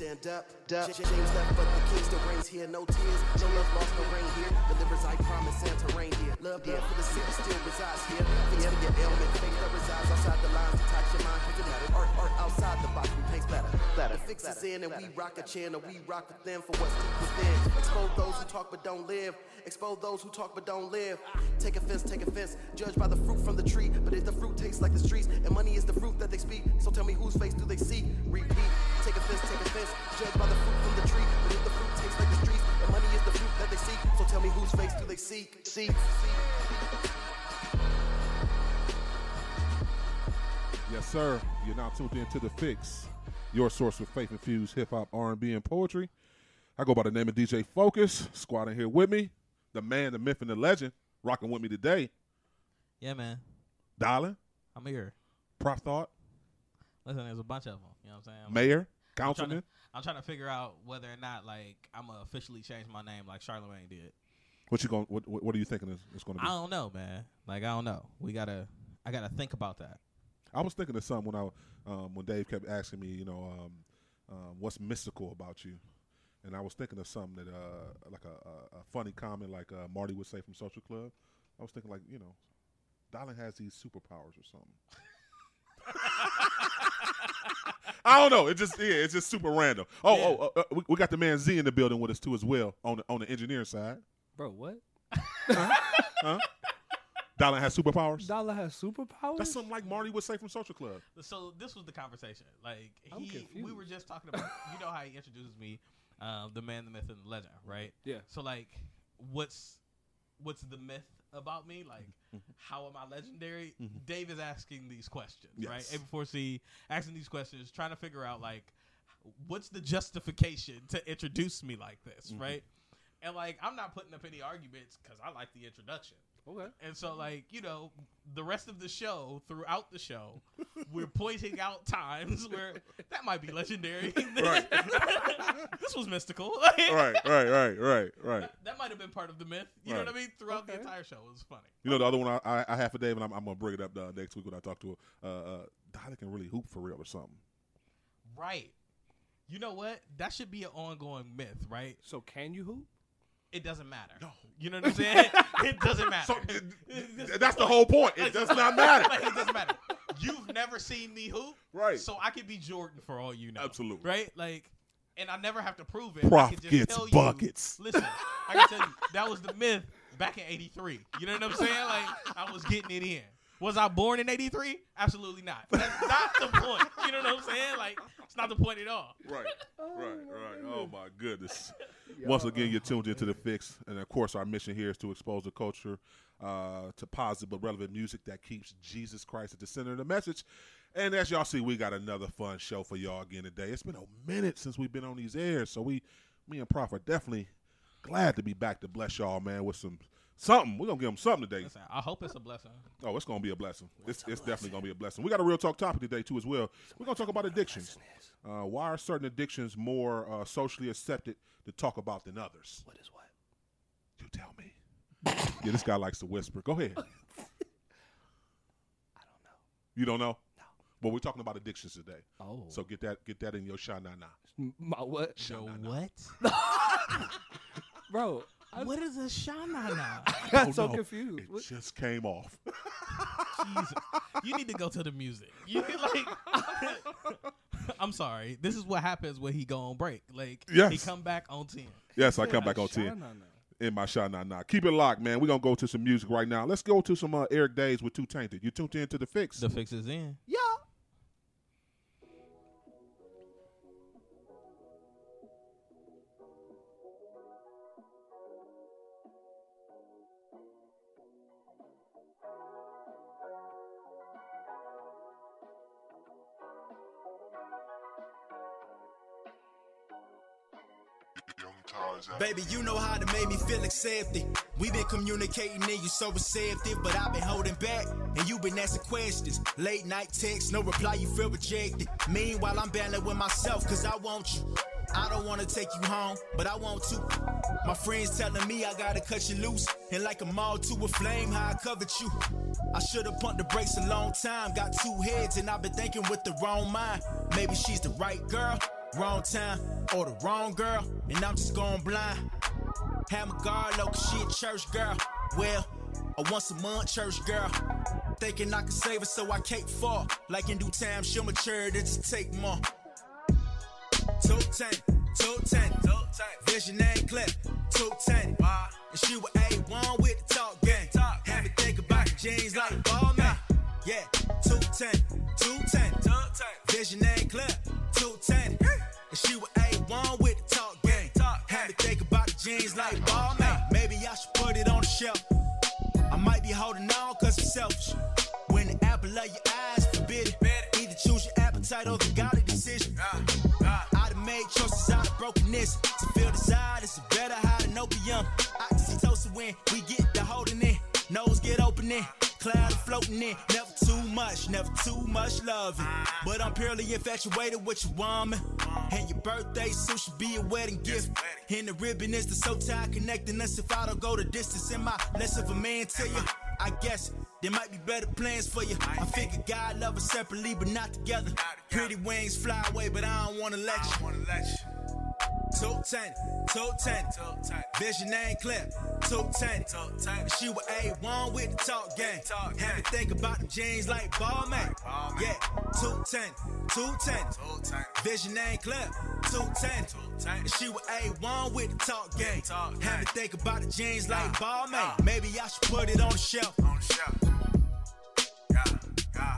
stand up. James left, but the king still reigns here. No tears, no love lost, no rain here. Delivers, I promise, Santa rain here. Love there for the city still resides here. Fix for your ailment, faith that resides outside the lines. Detach your mind, it matters. Art, art outside the box, we paint better. Better. Fix is in and we rock a channel. We rock with them for what's deep within. Expose those who talk but don't live. Expose those who talk but don't live. Take offense, take offense. Judge by the fruit from the tree. But if the fruit tastes like the streets, and money is the fruit that they speak, so tell me whose face do they see? Repeat. Take offense, take offense. Judge by the fruit from the tree. But if the fruit tastes like the streets, and money is the fruit that they seek, so tell me whose face do they seek? Seek. Yes, sir. You're now tuned in to the Fix, your source for faith-infused hip hop, R&B, and poetry. I go by the name of DJ Focus. Squad in here with me, the man, the myth, and the legend, rocking with me today. Yeah, man. Darling, I'm here. Prof Thought, Listen, there's a bunch of them. You know what I'm saying? I'm, Mayor, I'm trying, Councilman. I'm trying to figure out whether or not like I'm gonna officially change my name like Charlemagne did. What you going? What, what are you thinking is, is going to be? I don't know, man. Like I don't know. We gotta. I gotta think about that. I was thinking of something when I um, when Dave kept asking me, you know, um, um, what's mystical about you, and I was thinking of something that uh, like a, a, a funny comment like uh, Marty would say from Social Club. I was thinking like, you know, Darling has these superpowers or something. I don't know. It just yeah, it's just super random. Oh, Yeah. oh, uh, uh, we, we got the man Z in the building with us too as well on the on the engineering side. Bro, what? huh dollar has superpowers. Dollar has superpowers? That's something like Marty would say from Social Club. So this was the conversation. Like he, we were just talking about. you know how he introduces me, um, the man, the myth, and the legend, right? Yeah. So like, what's what's the myth about me? Like, Mm-hmm. how am I legendary? Dave is asking these questions, right? Yes. A4C asking these questions, trying to figure out like, what's the justification to introduce me like this, Mm-hmm. right? And like, I'm not putting up any arguments because I like the introduction. Okay. And so, like, you know, the rest of the show, throughout the show, we're pointing out times where that might be legendary. Right. this was mystical. right, right, right, right, right. That, that might have been part of the myth. You know what I mean? Throughout the entire show, it was funny. You know the other one I, I, I have for Dave, and I'm, I'm gonna bring it up uh, next week when I talk to her. Uh, uh, Dolly can really hoop for real or something. Right. You know what? That should be an ongoing myth, right? So can you hoop? It doesn't matter. No. You know what I'm saying? it doesn't matter. So This th- is that's the whole point. It does not matter. like, it doesn't matter. You've never seen me hoop, Right. So I could be Jordan for all you know. Absolutely. Right? Like, and I never have to prove it. I can just gets tell you- buckets. listen, I can tell you that was the myth back in '83. You know what I'm saying? Like, I was getting it in. Was I born in '83? Absolutely not. That's not the point. You know what I'm saying? Like, it's not the point at all. Right, right, right. Oh my goodness. Once again, you're tuned into the fix, and of course, our mission here is to expose the culture uh, to positive but relevant music that keeps Jesus Christ at the center of the message. And as y'all see, we got another fun show for y'all again today. It's been a minute since we've been on these airs, so we, me and Prof are definitely glad to be back to bless y'all, man, with some something. We're gonna give them something today. Listen, I hope it's a blessing. Oh, it's gonna be a blessing. It's, it's definitely gonna be a blessing. We got a real talk topic today too, as well. We're gonna talk about addictions. Uh, why are certain addictions more uh, socially accepted to talk about than others? What is what? You tell me. yeah, this guy likes to whisper. Go ahead. I don't know. You don't know? No. Well, we're talking about addictions today. Oh. So get that get that in your sha na na. My what? So no, no. what? Bro, I, What is a shana now? I got Oh, so no. confused. It What- just came off. Jesus. You need to go to the music. You like I'm sorry. This is what happens when he go on break. Like he come back on 10. yes, I come back on Shine ten. in my shot nah nah. Keep it locked, man. We're gonna go to some music right now. Let's go to some uh, Eric Days with Too Tainted. You tuned in to the fix. The fix is in. Baby, you know how to make me feel accepted. we been communicating and you so receptive, but I've been holding back. And you been asking questions. Late night texts, no reply, you feel rejected. Meanwhile, I'm battling with myself, cause I want you. I don't wanna take you home, but I want to. My friends telling me I gotta cut you loose. And like a moth to a flame, how I covered you. I should've pumped the brakes a long time. Got two heads, and I've been thinking with the wrong mind. Maybe she's the right girl. Wrong time, or the wrong girl, and I'm just going blind. Have my guard low, cause she a church girl. Well, a once a month church girl. Thinking I can save her so I can't fall. Like in due time, she'll mature, then just take more. Two ten, two ten, vision ain't clear. Two ten, and she was A1 with the talk game. Have me think about the jeans like ball man. Yeah, two ten, two ten, vision ain't clear. Two like ball man. Maybe I should put it on the shelf. I might be holding on cause I'm selfish. When the apple of your eyes forbid it, either choose your appetite or the godly decision. I done made choices out of brokenness. To feel desire, it's a better high than opium. Oxytocin when we get the holding in. Nose get opening, cloud floating in. Never never too much loving. But I'm purely infatuated with your woman. And your birthday soon should be a wedding gift. And the ribbon is the soul tie connecting us. If I don't go the distance, am I less of a man to you? I guess there might be better plans for you. I figure God love us separately, but not together. Pretty wings fly away, but I don't wanna let you. Two ten, two ten, vision ain't clear. Two ten, she was A1 with the talk game. Had me think about them jeans like ball man. Yeah, two ten, two ten, vision ain't clear. Two ten, she was A1 with the talk game. Had me think about the jeans like ball man. Maybe I should put it on the shelf. Yeah,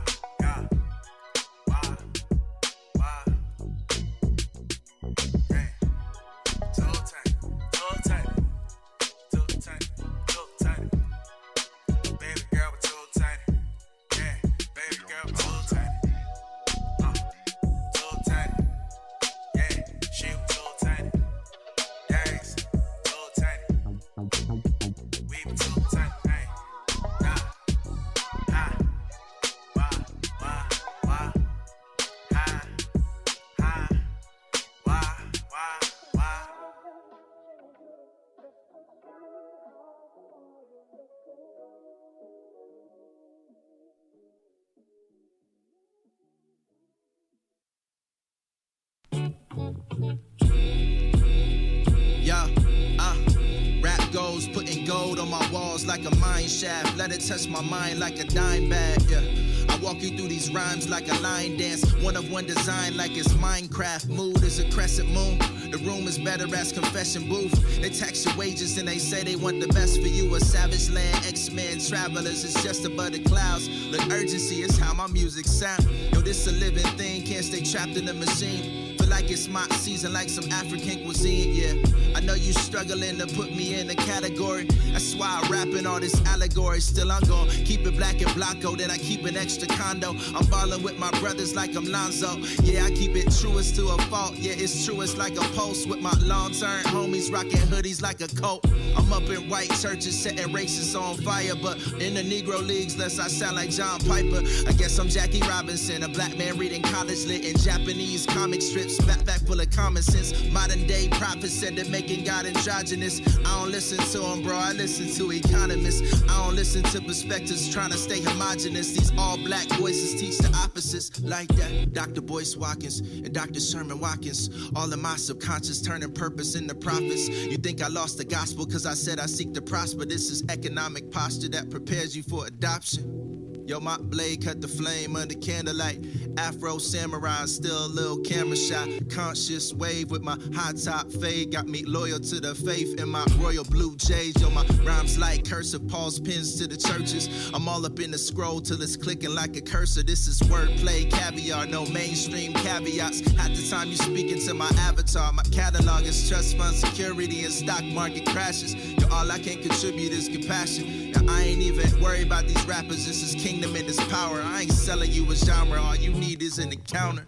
a mine shaft. Let it touch my mind like a dime bag. Yeah, I walk you through these rhymes like a line dance. One of one design like it's Minecraft. Mood is a crescent moon. The room is better as confession booth. They tax your wages and they say they want the best for you. A savage land, X-Men travelers. It's just above the clouds. Look, urgency is how my music sound. Yo, this a living thing. Can't stay trapped in the machine. Feel like it's my season, like some African cuisine. Yeah, I know you struggling to put me in a category. That's why I'm rapping all this allegory. Still, I'm gon' keep it black and blocko. Then I keep an extra condo. I'm ballin' with my brothers like I'm Lonzo. Yeah, I keep it truest to a fault. Yeah, it's true. It's like a post with my long term homies rocking hoodies like a coat. I'm up in white churches setting racists on fire, but in the Negro leagues, less I sound like John Piper. I guess I'm Jackie Robinson, a black man reading college lit in Japanese comic Backpack full of common sense. Modern day prophets said they're making God androgynous. I don't listen to them, bro. I listen to economists. I don't listen to perspectives trying to stay homogenous. These all black voices teach the opposites like that. Dr. Boyce Watkins and Dr. Sherman Watkins. All of my subconscious turning purpose into prophets. You think I lost the gospel because I said I seek to prosper. This is economic posture that prepares you for adoption. Yo, my blade cut the flame under candlelight. Afro samurai, still a little camera shot. Conscious wave with my high top fade. Got me loyal to the faith in my royal blue jays. Yo, my rhymes like cursive, Paul's pins to the churches. I'm all up in the scroll till it's clicking like a cursor. This is wordplay, caviar, no mainstream caveats. Half the time you speaking to my avatar. My catalog is trust fund security and stock market crashes. Yo, all I can contribute is compassion. Now, I ain't even worried about these rappers. This is kingdom and its power. I ain't selling you a genre. All you need is an encounter.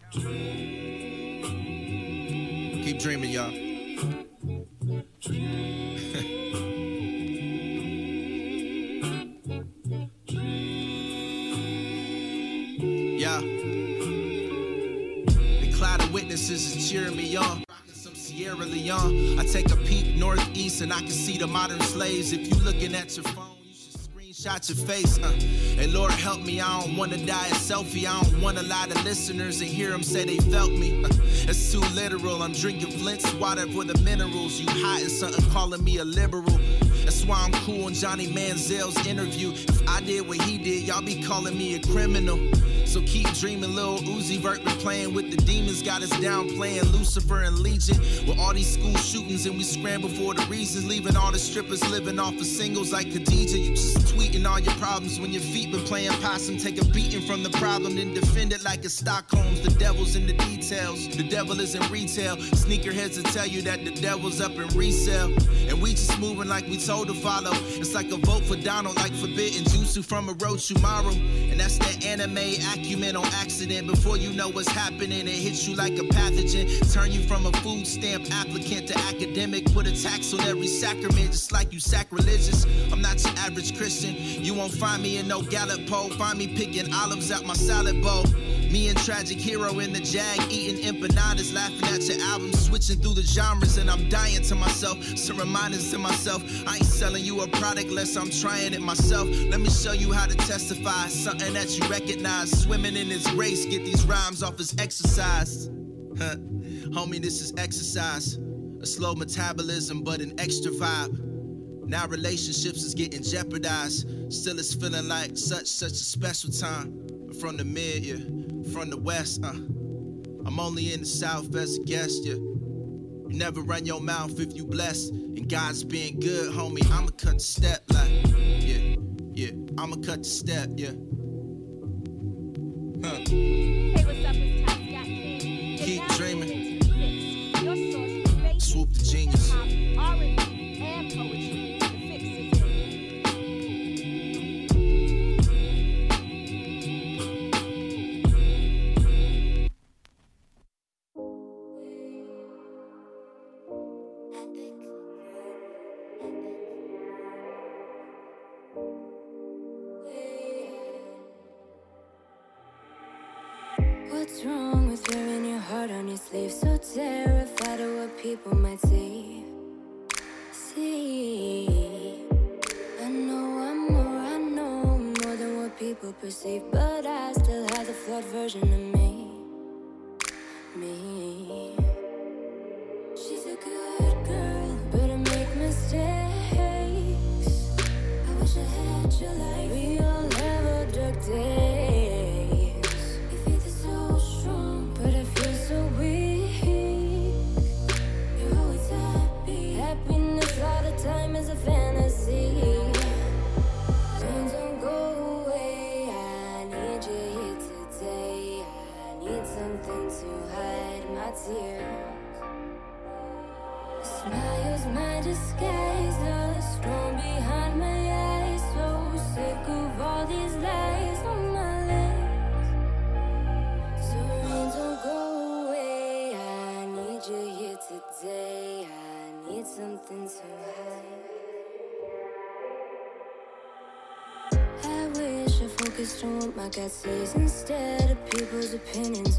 Keep dreaming, y'all. yeah. The cloud of witnesses is cheering me on. Sierra Leone. I take a peek northeast and I can see the modern slaves. If you looking at your phone, shot your face, huh? Hey, Lord, help me. I don't wanna die a selfie. I don't want a lot of listeners and hear them say they felt me. Huh? It's too literal. I'm drinking Flint's water for the minerals. You hiding something, calling me a liberal. That's why I'm cool on Johnny Manziel's interview. If I did what he did, y'all be calling me a criminal. So keep dreaming, Lil Uzi Vert been playing with the demons, got us down playing Lucifer and Legion. With all these school shootings and we scramble for the reasons, leaving all the strippers living off of singles like Khadijah. You just tweeting all your problems when your feet been playing possum. Take a beating from the problem, then defend it like it's Stockholm's. The devil's in the details, the devil is in retail. Sneakerheads will tell you that the devil's up in resale. And we just moving like we told to follow. It's like a vote for Donald, like forbidden jutsu from a Orochimaru. And that's that anime acumen on accident. Before you know what's happening, it hits you like a pathogen. Turn you from a food stamp applicant to academic. Put a tax on every sacrament, just like you sacrilegious. I'm not your average Christian. You won't find me in no Gallup poll. Find me picking olives out my salad bowl. Me and Tragic Hero in the Jag, eating empanadas, laughing at your album, switching through the genres, and I'm dying to myself. Some reminders to myself, I ain't selling you a product unless I'm trying it myself. Let me show you how to testify, something that you recognize. Swimming in this race, get these rhymes off as exercise. Huh. Homie, this is exercise. A slow metabolism, but an extra vibe. Now relationships is getting jeopardized. Still, it's feeling like such, such a special time. From the mid, yeah, from the west, uh. I'm only in the south as a guest, yeah. You never run your mouth if you blessed. And God's being good, homie. I'ma cut the step, like, yeah, yeah. I'ma cut the step, yeah. Huh. What says instead of people's opinions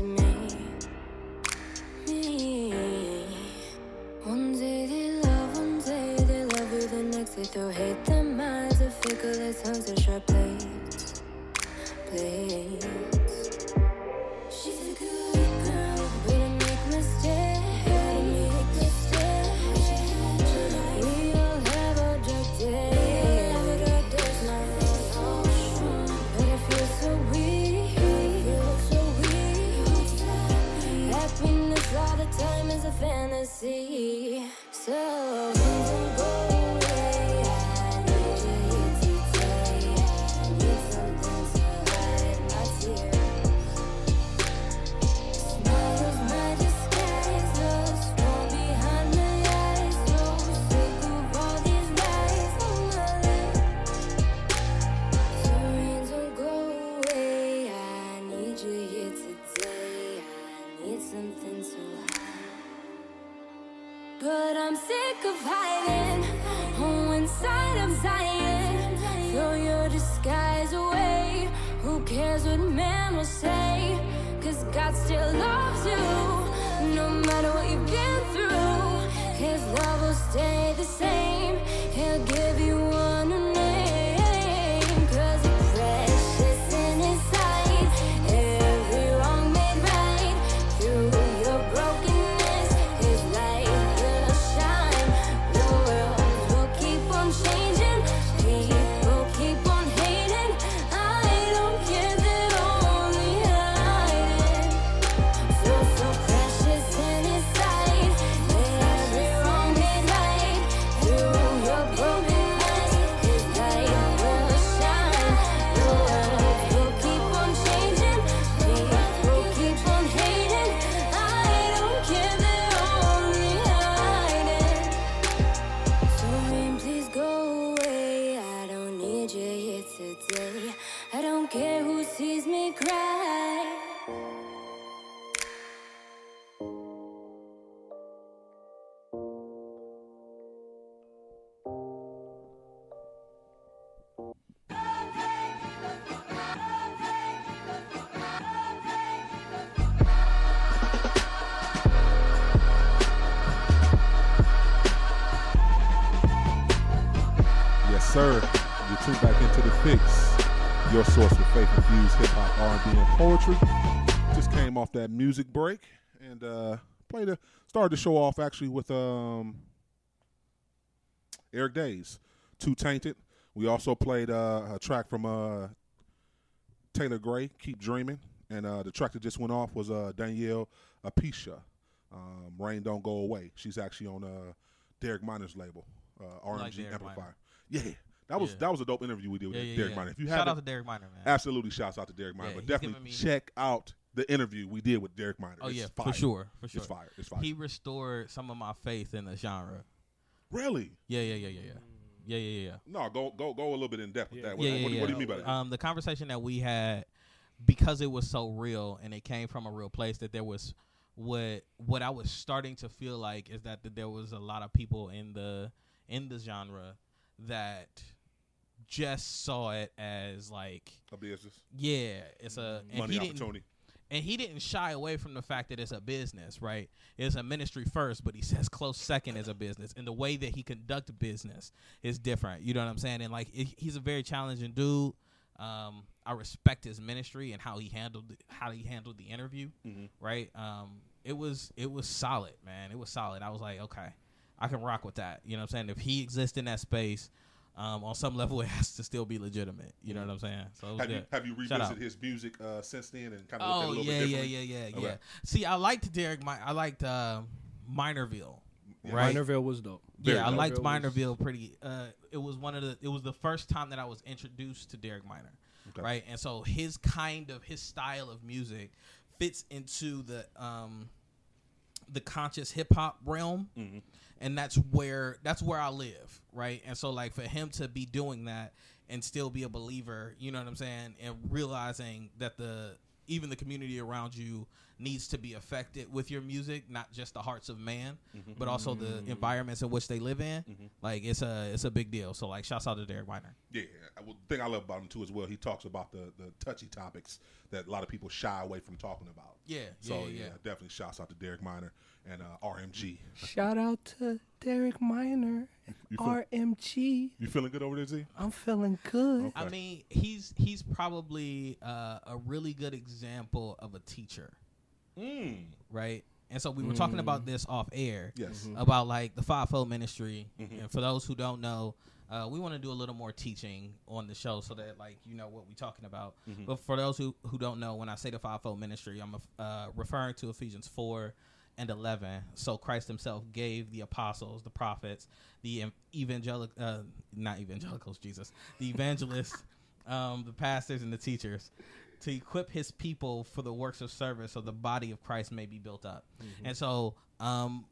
poetry. Just came off that music break and uh, played a started the show off actually with um, Eric Days, Too Tainted. We also played uh, a track from uh, Taylor Gray, Keep Dreaming, and uh, the track that just went off was uh, Danielle Apisha, um, Rain Don't Go Away. She's actually on uh, Derek Minor's label, uh, RMG like Amplifier. Yeah, that was Yeah. that was a dope interview we did with Yeah, yeah, Derek yeah. Miner. If you Shout out haven't, to Derek Minor, man. absolutely shouts out to Derek Minor. Yeah, but definitely me- check out the interview we did with Derek Minor. Oh It's yeah, fire. for sure, for sure. It's fire. It's fire. He restored some of my faith in the genre. really? Yeah, yeah, yeah, yeah, yeah, yeah, yeah, yeah. No, go go go a little bit in depth with that. What, yeah, yeah, what, yeah. what do you mean by that? Um, the conversation that we had, because it was so real and it came from a real place, that there was what what I was starting to feel like is that, that there was a lot of people in the in the genre that just saw it as like a business, yeah, it's a and money he didn't opportunity. and he didn't shy away from the fact that it's a business, right? It's a ministry first, but he says close second is a business, and the way that he conduct business is different. You know what I'm saying? And like, it, he's a very challenging dude. Um, I respect his ministry and how he handled how he handled the interview, right? Um, it was it was solid, man. It was solid. I was like, okay, I can rock with that. You know what I'm saying? If he exists in that space. Um, on some level, it has to still be legitimate. You know what I'm saying? So it was Have you good. have you revisited his music uh, since then and kind of looked at it a Oh little yeah, bit yeah, yeah, yeah, Okay. yeah. See, I liked Derek. Mi- I liked uh, Minorville. Yeah. Right. Minorville was dope. Very yeah, I liked Minorville Minorville was- pretty. Uh, it was one of the. It was the first time that I was introduced to Derek Minor. Okay. Right, and so his kind of his style of music fits into the um the conscious hip hop realm, Mm-hmm. And that's where that's where I live, right? And so like for him to be doing that and still be a believer, you know what I'm saying, and realizing that the even the community around you needs to be affected with your music, not just the hearts of man, mm-hmm. but also the mm-hmm. environments in which they live in. Mm-hmm. Like it's a it's a big deal. So like, shouts out to Derek Minor. Yeah, well, the thing I love about him too as well, he talks about the the touchy topics that a lot of people shy away from talking about. Yeah, So yeah, yeah, yeah. definitely shouts out to Derek Minor and uh, RMG. Shout out to Derek Minor, You feel- RMG. You feeling good over there, Z? I'm feeling good. I mean, he's he's probably uh, a really good example of a teacher, Mm. right? And so we were talking about this off air. Yes. about like the fivefold ministry. And for those who don't know, uh, we want to do a little more teaching on the show so that like you know what we're talking about. But for those who who don't know, when I say the fivefold ministry, I'm uh, referring to Ephesians four and 11 so christ himself gave the apostles the prophets the ev- evangelic uh, not evangelicals jesus the evangelists um, the pastors and the teachers to equip his people for the works of service so the body of christ may be built up. And so um,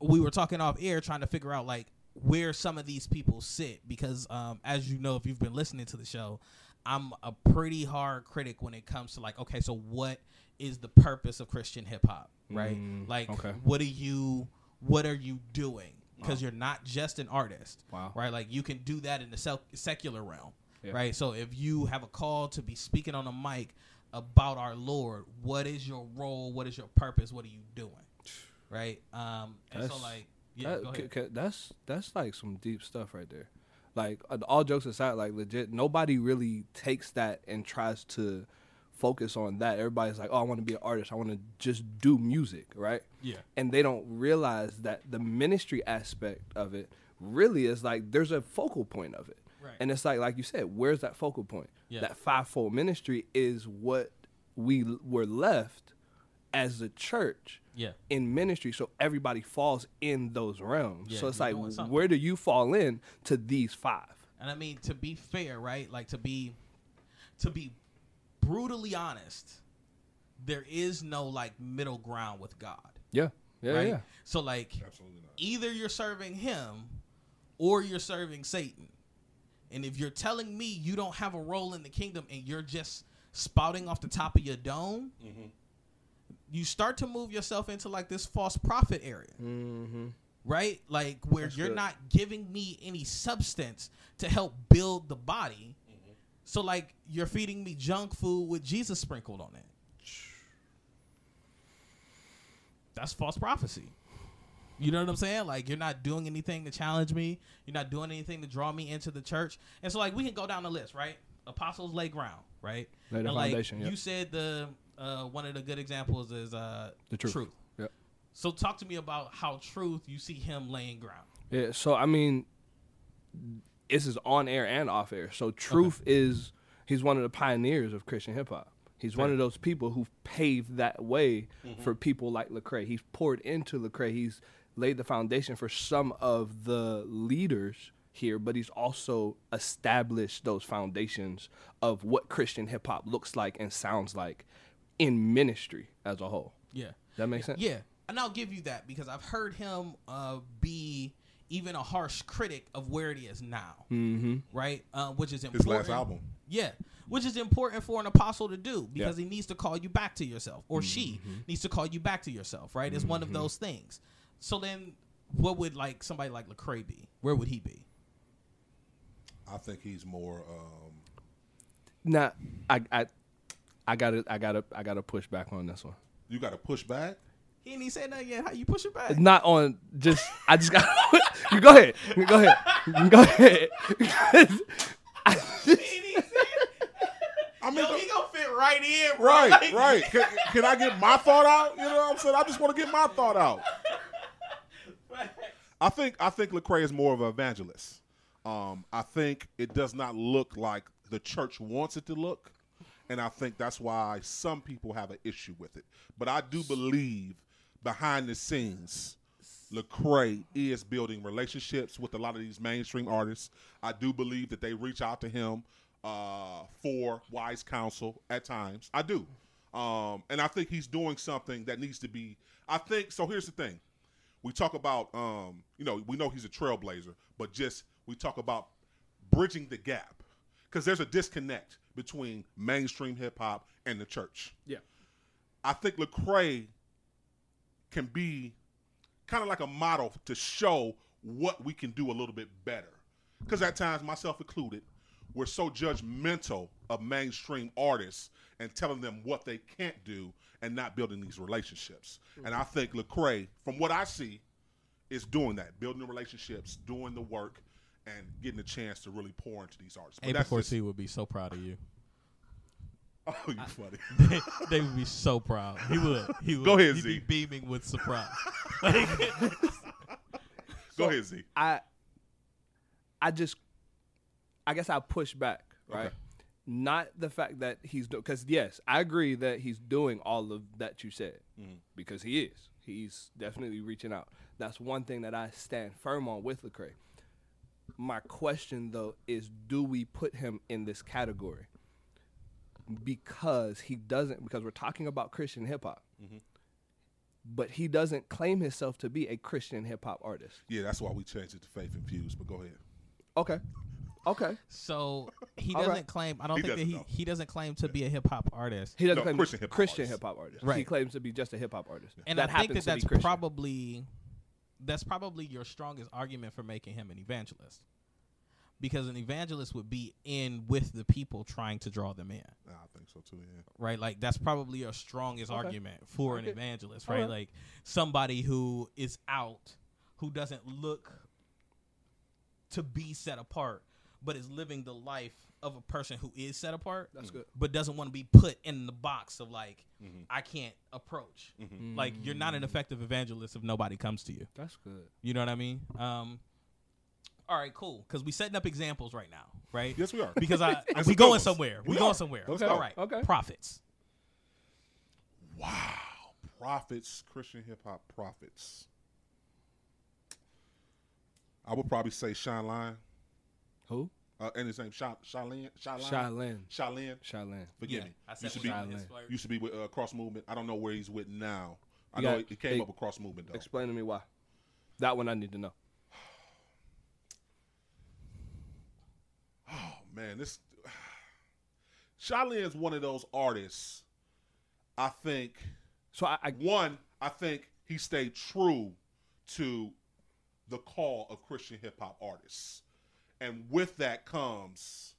we were talking off air trying to figure out like where some of these people sit because um, as you know if you've been listening to the show i'm a pretty hard critic when it comes to like okay so what is the purpose of christian hip-hop right like okay. what are you what are you doing because you're not just an artist Wow. right like you can do that in the sec- secular realm Yeah. right so if you have a call to be speaking on a mic about our lord what is your role what is your purpose what are you doing right um and so like yeah That- ahead. ca- that's that's like some deep stuff right there. Like uh, all jokes aside, like legit, nobody really takes that and tries to focus on that. Everybody's like, "Oh, I want to be an artist. I want to just do music, right?" Yeah. And they don't realize that the ministry aspect of it really is like there's a focal point of it. Right. And it's like like you said, where's that focal point? Yeah. That fivefold ministry is what we were left as a church yeah in ministry so everybody falls in those realms Yeah, so it's like where do you fall in to these five And I mean, to be fair, right? Like to be, to be brutally honest, there is no like middle ground with God, yeah yeah right? yeah So like, not. either you're serving Him, or you're serving Satan. And if you're telling me you don't have a role in the kingdom and you're just spouting off the top of your dome, you start to move yourself into like this false prophet area. Mm-hmm. Right? Like where That's you're good. not giving me any substance to help build the body. So like you're feeding me junk food with Jesus sprinkled on it. That's false prophecy. You know what I'm saying? Like you're not doing anything to challenge me. You're not doing anything to draw me into the church. And so like we can go down the list, right? Apostles lay ground, right? Lay the And, like, foundation, yep. You said the uh, one of the good examples is uh, The truth. Yep. So talk to me about how truth you see him laying ground. Yeah, so I mean, this is on air and off air. So Truth is he's one of the pioneers of Christian hip hop. He's one of those people who paved that way for people like Lecrae. He's poured into Lecrae. He's laid the foundation for some of the leaders here, but he's also established those foundations of what Christian hip hop looks like and sounds like in ministry as a whole. Yeah. That makes sense. Yeah, and I'll give you that because I've heard him uh, be even a harsh critic of where it is now. Mm-hmm. Right, uh, which is important. His last album. Yeah, which is important for an apostle to do because Yeah. he needs to call you back to yourself, or she needs to call you back to yourself. Right, it's one of those things. So then, what would like somebody like Lecrae be? Where would he be? I think he's more. Um, Nah, I I I gotta I gotta I gotta push back on this one. you got to push back. He ain't even said nothing yet. How you push it back? Not on just I just got you go ahead. You go ahead. You go ahead. I just- I mean, Yo, the- he gonna fit right in, bro. right, Like- right. Can, can I get my thought out? You know what I'm saying? I just want to get my thought out. I think I think Lecrae is more of an evangelist. Um, I think it does not look like the church wants it to look, and I think that's why some people have an issue with it. But I do believe behind the scenes, Lecrae is building relationships with a lot of these mainstream artists. I do believe that they reach out to him uh, for wise counsel at times. I do, um, and I think he's doing something that needs to be. I think so. Here's the thing: we talk about, um, you know, we know he's a trailblazer, but just we talk about bridging the gap because there's a disconnect between mainstream hip hop and the church. Yeah. I think Lecrae can be kind of like a model to show what we can do a little bit better. Because at times, myself included, we're so judgmental of mainstream artists and telling them what they can't do and not building these relationships. And I think Lecrae, from what I see, is doing that, building the relationships, doing the work, and getting a chance to really pour into these artists. But that's just- would be so proud of you. Oh, you funny. they, they would be so proud. He would. He would. Go ahead, He'd Z. be beaming with surprise. Go ahead, Z. I I just I guess I push back, right? Okay. Not the fact that he's because yes, I agree that he's doing all of that you said mm-hmm. because he is. He's definitely reaching out. That's one thing that I stand firm on with Lecrae. My question though is, do we put him in this category? Because he doesn't. Because we're talking about Christian hip hop. Mm-hmm. But he doesn't claim himself to be a Christian hip hop artist. Yeah, that's why we changed it to Faith Infused, but go ahead. Okay. Okay. so he doesn't right. claim. I don't He think that he know. he doesn't claim to be a hip hop artist. He doesn't No, claim Christian Christian hip-hop Christian artist. hip hop artist. Right. He claims to be just a hip hop artist. And that I think happens that that's probably that's probably your strongest argument for making him an evangelist. Because an evangelist would be in with the people trying to draw them in. Nah, I think so too. Yeah. right? Like that's probably your strongest Okay. argument for an evangelist, All right? right. Like somebody who is out, who doesn't look to be set apart, but is living the life of a person who is set apart. That's mm-hmm. good. But doesn't want to be put in the box of like mm-hmm. I can't approach. Mm-hmm. Like you're not an effective evangelist if nobody comes to you. That's good. You know what I mean? Um, all right, cool. Because we setting up examples right now, right? Yes, we are. Because I And we some going somewhere. We, We going are. somewhere. Let's all go. right. Okay. Prophets. Wow. Prophets, Christian hip hop prophets. I would probably say Shai Linne. Who? Uh, and his name Sha Shai Linne. Shalin. Shaolin. Shai Linne. Shaolin. Forgive Yeah, me. I said used to be Shai Linne. used to be with uh, Cross Movement. I don't know where he's with now. I know got- he came hey, up with Cross Movement though. Explain to me why. That one I need to know. Man, this Shai Linne is one of those artists. I think So I, I one, I think he stayed true to the call of Christian hip hop artists. And with that comes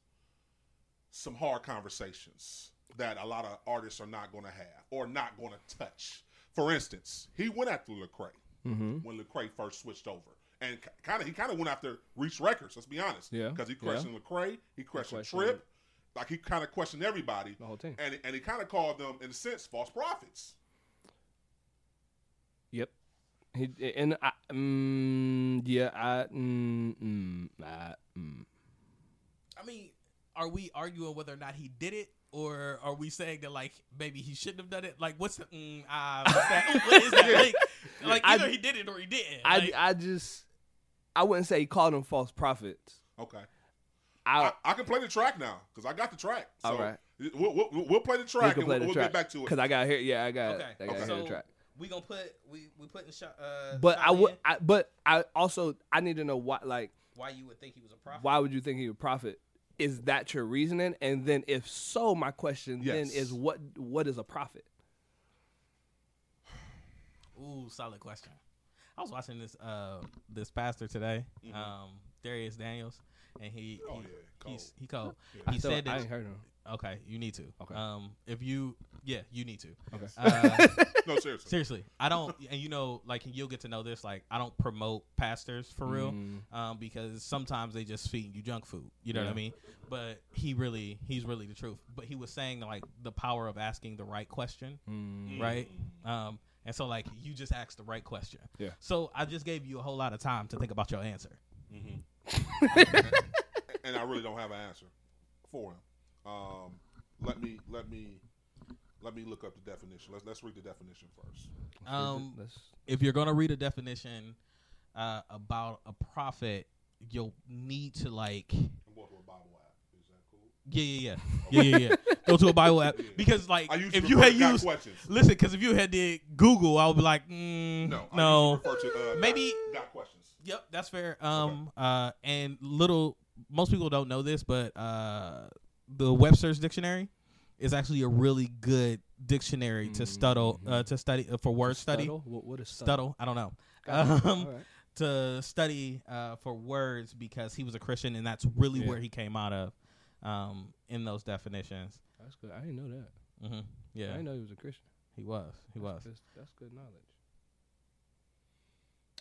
some hard conversations that a lot of artists are not going to have or not going to touch. For instance, he went after Lecrae mm-hmm. when Lecrae first switched over. And kind of, he kind of went after Reach Records. Let's be honest. Yeah, because he yeah. questioned Lecrae, he questioned questioned- Trip, like he kind of questioned everybody. The whole team. And and he kind of called them, in a sense, false prophets. Yep. He and I, mm, yeah, I, mm, mm, I, mm. I mean, are we arguing whether or not he did it, or are we saying that like maybe he shouldn't have done it? Like, what's the mm, ah? what's that? what is that? Like, like I- either he did it or he didn't. I, I just, I wouldn't say he called them false prophets. Okay. I, I, I can play the track now because I got the track. So All right. We'll, we'll, we'll play the track can and we'll, we'll track get back to it. because I got here. Yeah, I got. okay, I got Okay. here so the track. we gonna put we we putting shot. Uh, But I would, I, but I also I need to know why. Like, why you would think he was a prophet? why would you think he would profit? Is that your reasoning? And then, if so, my question then is what what is a profit? Ooh, solid question. I was watching this uh this pastor today, um Dharius Daniels, and he Mm-hmm. Oh, he- yeah, cold. he's he cold. I He still- said I that ain't heard him. okay, you need to. Okay. Um, if you yeah, you need to. Okay. Uh, no, seriously. seriously, I don't, and you know, like you'll get to know this. Like I don't promote pastors for real, Mm. um, because sometimes they just feed you junk food. You know what I mean? But he really, he's really the truth. But he was saying like the power of asking the right question Mm. right? Um, and so like you just asked the right question. Yeah. So I just gave you a whole lot of time to think about your answer. and I really don't have an answer for him. Um, let me let me let me look up the definition. Let's let's read the definition first. Um, if you're gonna read a definition uh, about a prophet, you'll need to like I'm going to a Bible app. Is that cool? yeah yeah yeah yeah yeah yeah. Go to a Bible app because like I usually if you had to used questions. listen because if you had did Google, I would be like mm, No, I no usually refer to, uh, Maybe- got, got questions. Yep, that's fair. Um, uh, and little most people don't know this, but uh, the Webster's dictionary is actually a really good dictionary to study uh, to study uh, for word study. What, what is stuttle? Stuttle, I don't know. Um, All right. to study uh, for words because he was a Christian, and that's really Yeah. where he came out of um, in those definitions. That's good. I didn't know that. hmm I didn't know he was a Christian. he was. He was. That's, that's good knowledge.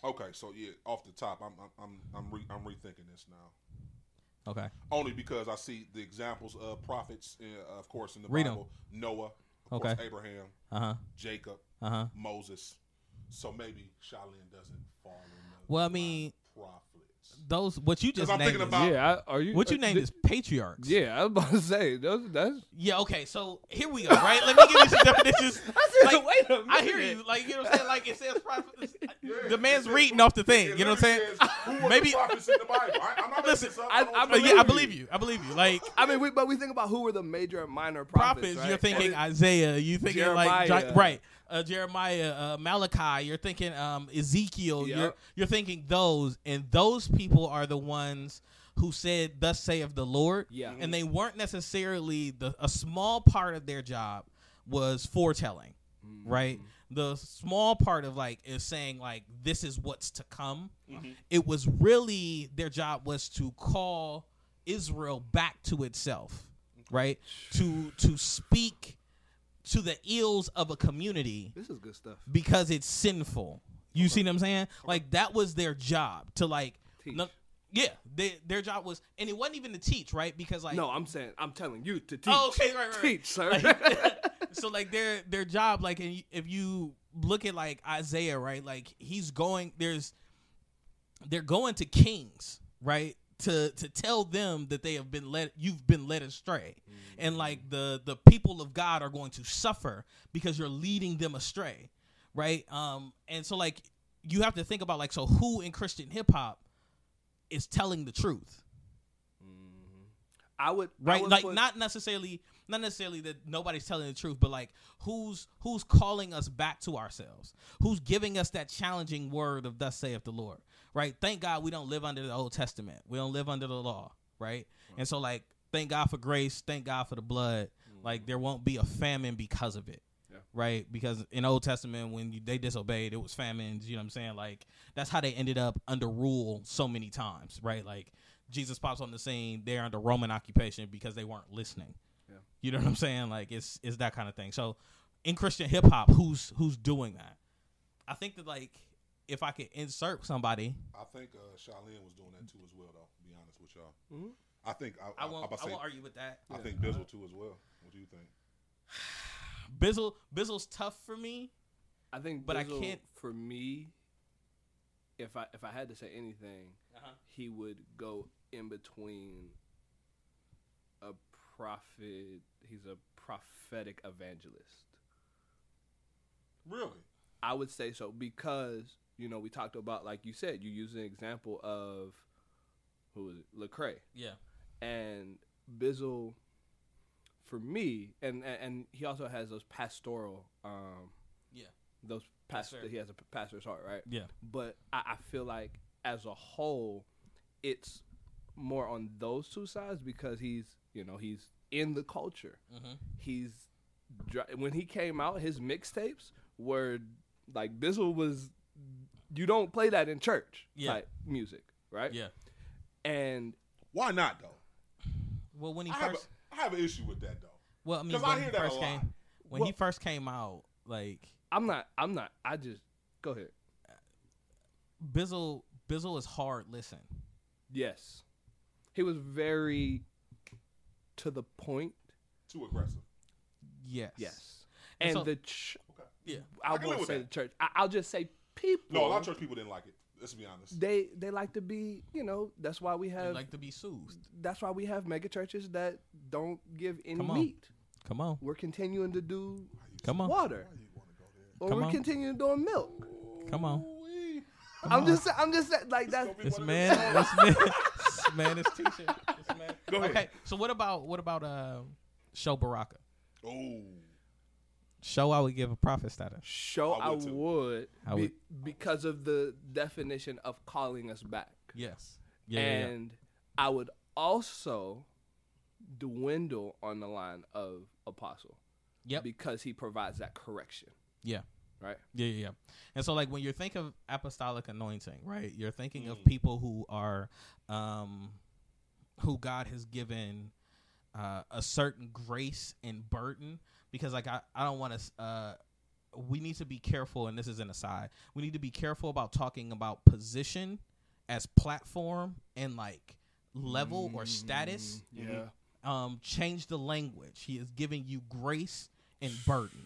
Okay, so yeah, off the top, I'm I'm I'm I'm, re- I'm rethinking this now. Okay. Only because I see the examples of prophets, uh, of course, in the Read 'em. Bible. Noah, of Okay. course, Abraham, Uh huh. Jacob, Uh huh. Moses. So maybe Shai Linne doesn't fall in the Well, I mean, of prophets. Those what you just I'm named. thinking is- about- yeah, I, are you? what you uh, named th- is patriarchs. Yeah, I was about to say those. That's Yeah, okay, so here we go, right? Let me give you some definitions. Like, wait I hear you. Like, you know what I'm saying? Like, it says prophets. The man's reading off the thing. You know what I'm saying? says, Maybe- prophets in the Bible? I, I'm not Listen, making. I- I tell yeah, I believe you. I believe you. Like, I mean, we, but we think about who were the major and minor prophets. prophets, right? you're thinking And it- Isaiah. You thinking like Jeremiah. Ji- right, uh, Jeremiah, uh, Malachi. You're thinking um, Ezekiel. You're you're thinking those, and those people are the ones who said, "Thus saith the Lord." Yeah. and they weren't necessarily the a small part of their job was foretelling, Mm-hmm. right? The small part of like is saying like this is what's to come. It was really their job was to call Israel back to itself, right? To to speak to the ills of a community This is good stuff. because it's sinful. You see what I'm saying? Like that was their job to like no- yeah, they, their job was and it wasn't even to teach, right? Because like No, I'm saying I'm telling you to oh, teach. Oh, okay, right, right, right. Teach, sir. Like, so like their their job, like and if you look at like Isaiah, right, like he's going there's they're going to kings, right, to to tell them that they have been led you've been led astray, and like the the people of God are going to suffer because you're leading them astray, right? Um, and so like you have to think about like so who in Christian hip hop is telling the truth mm-hmm. I would I right would like put- not necessarily not necessarily that nobody's telling the truth but like who's who's calling us back to ourselves who's giving us that challenging word of thus saith the lord right thank god we don't live under the old testament we don't live under the law right and so like thank God for grace, thank God for the blood. Mm-hmm. Like there won't be a famine because of it. Yeah. Right? Because in Old Testament when you, they disobeyed, it was famines, you know what I'm saying? Like that's how they ended up under rule so many times, right? Like Jesus pops on the scene, they're under Roman occupation because they weren't listening. Yeah. You know what I'm saying? Like it's it's that kind of thing. So in Christian hip hop, who's who's doing that? I think that like if I could insert somebody, I think uh, Shai Linne was doing that too as well, though. To be honest with y'all, Mhm. I think I, I I, won't I'm about to I say, won't argue with that. I think Bizzle too as well. What do you think? Bizzle Bizzle's tough for me. I think, But I can't- For me, if I if I had to say anything, Uh-huh. he would go in between a prophet. He's a prophetic evangelist. Really? I would say so because you know we talked about like you said you used an example of who was it Lecrae Yeah. and Bizzle for me and and, and he also has those pastoral um Yeah. those pastor he has a pastor's heart right Yeah. but I, I feel like as a whole it's more on those two sides because he's you know he's in the culture Mhm. he's when he came out his mixtapes were like Bizzle was you don't play that in church Yeah. type music right Yeah. and Why not though? Well, when he I have, first, a, I have an issue with that though. well, I mean, when I he hear that a first lot. came, when he first came out, like I'm not I'm not I just go ahead Bizzle, Bizzle is hard. Listen, yes he was very to the point Too aggressive. yes, yes And and, so- the ch- Okay. yeah, I, I won't say that. the church I, I'll just say people No, a lot of church people didn't like it. Let's be honest. they they like to be you know that's why we He have like to be soothed. that's why we have mega churches that don't give any Come on. meat Come on, we're continuing to do come on, water Why you want to go there? or Come we're on. continuing doing milk come on. Ooh-wee. i'm just sa- i'm just like that's This man, them- this man, this man is teaching. This man. Go ahead. Okay, so what about what about uh, Sho Baraka? Oh, Sho I would give a prophet status. Sho I i would would, be- because of the definition of calling us back Yes. Yeah. yeah, yeah. and I would also dwindle on the line of apostle. Yep. Because he provides that correction, Yeah. right? Yeah, yeah, yeah. And so, like, when you're thinking of apostolic anointing, right? You're thinking of Mm. people who are, um, who God has given uh, a certain grace and burden. Because, like, I, I don't want to. Uh, we need to be careful, and this is an aside. We need to be careful about talking about position as platform and like level or status. Yeah. Um, change the language. He is giving you grace and burden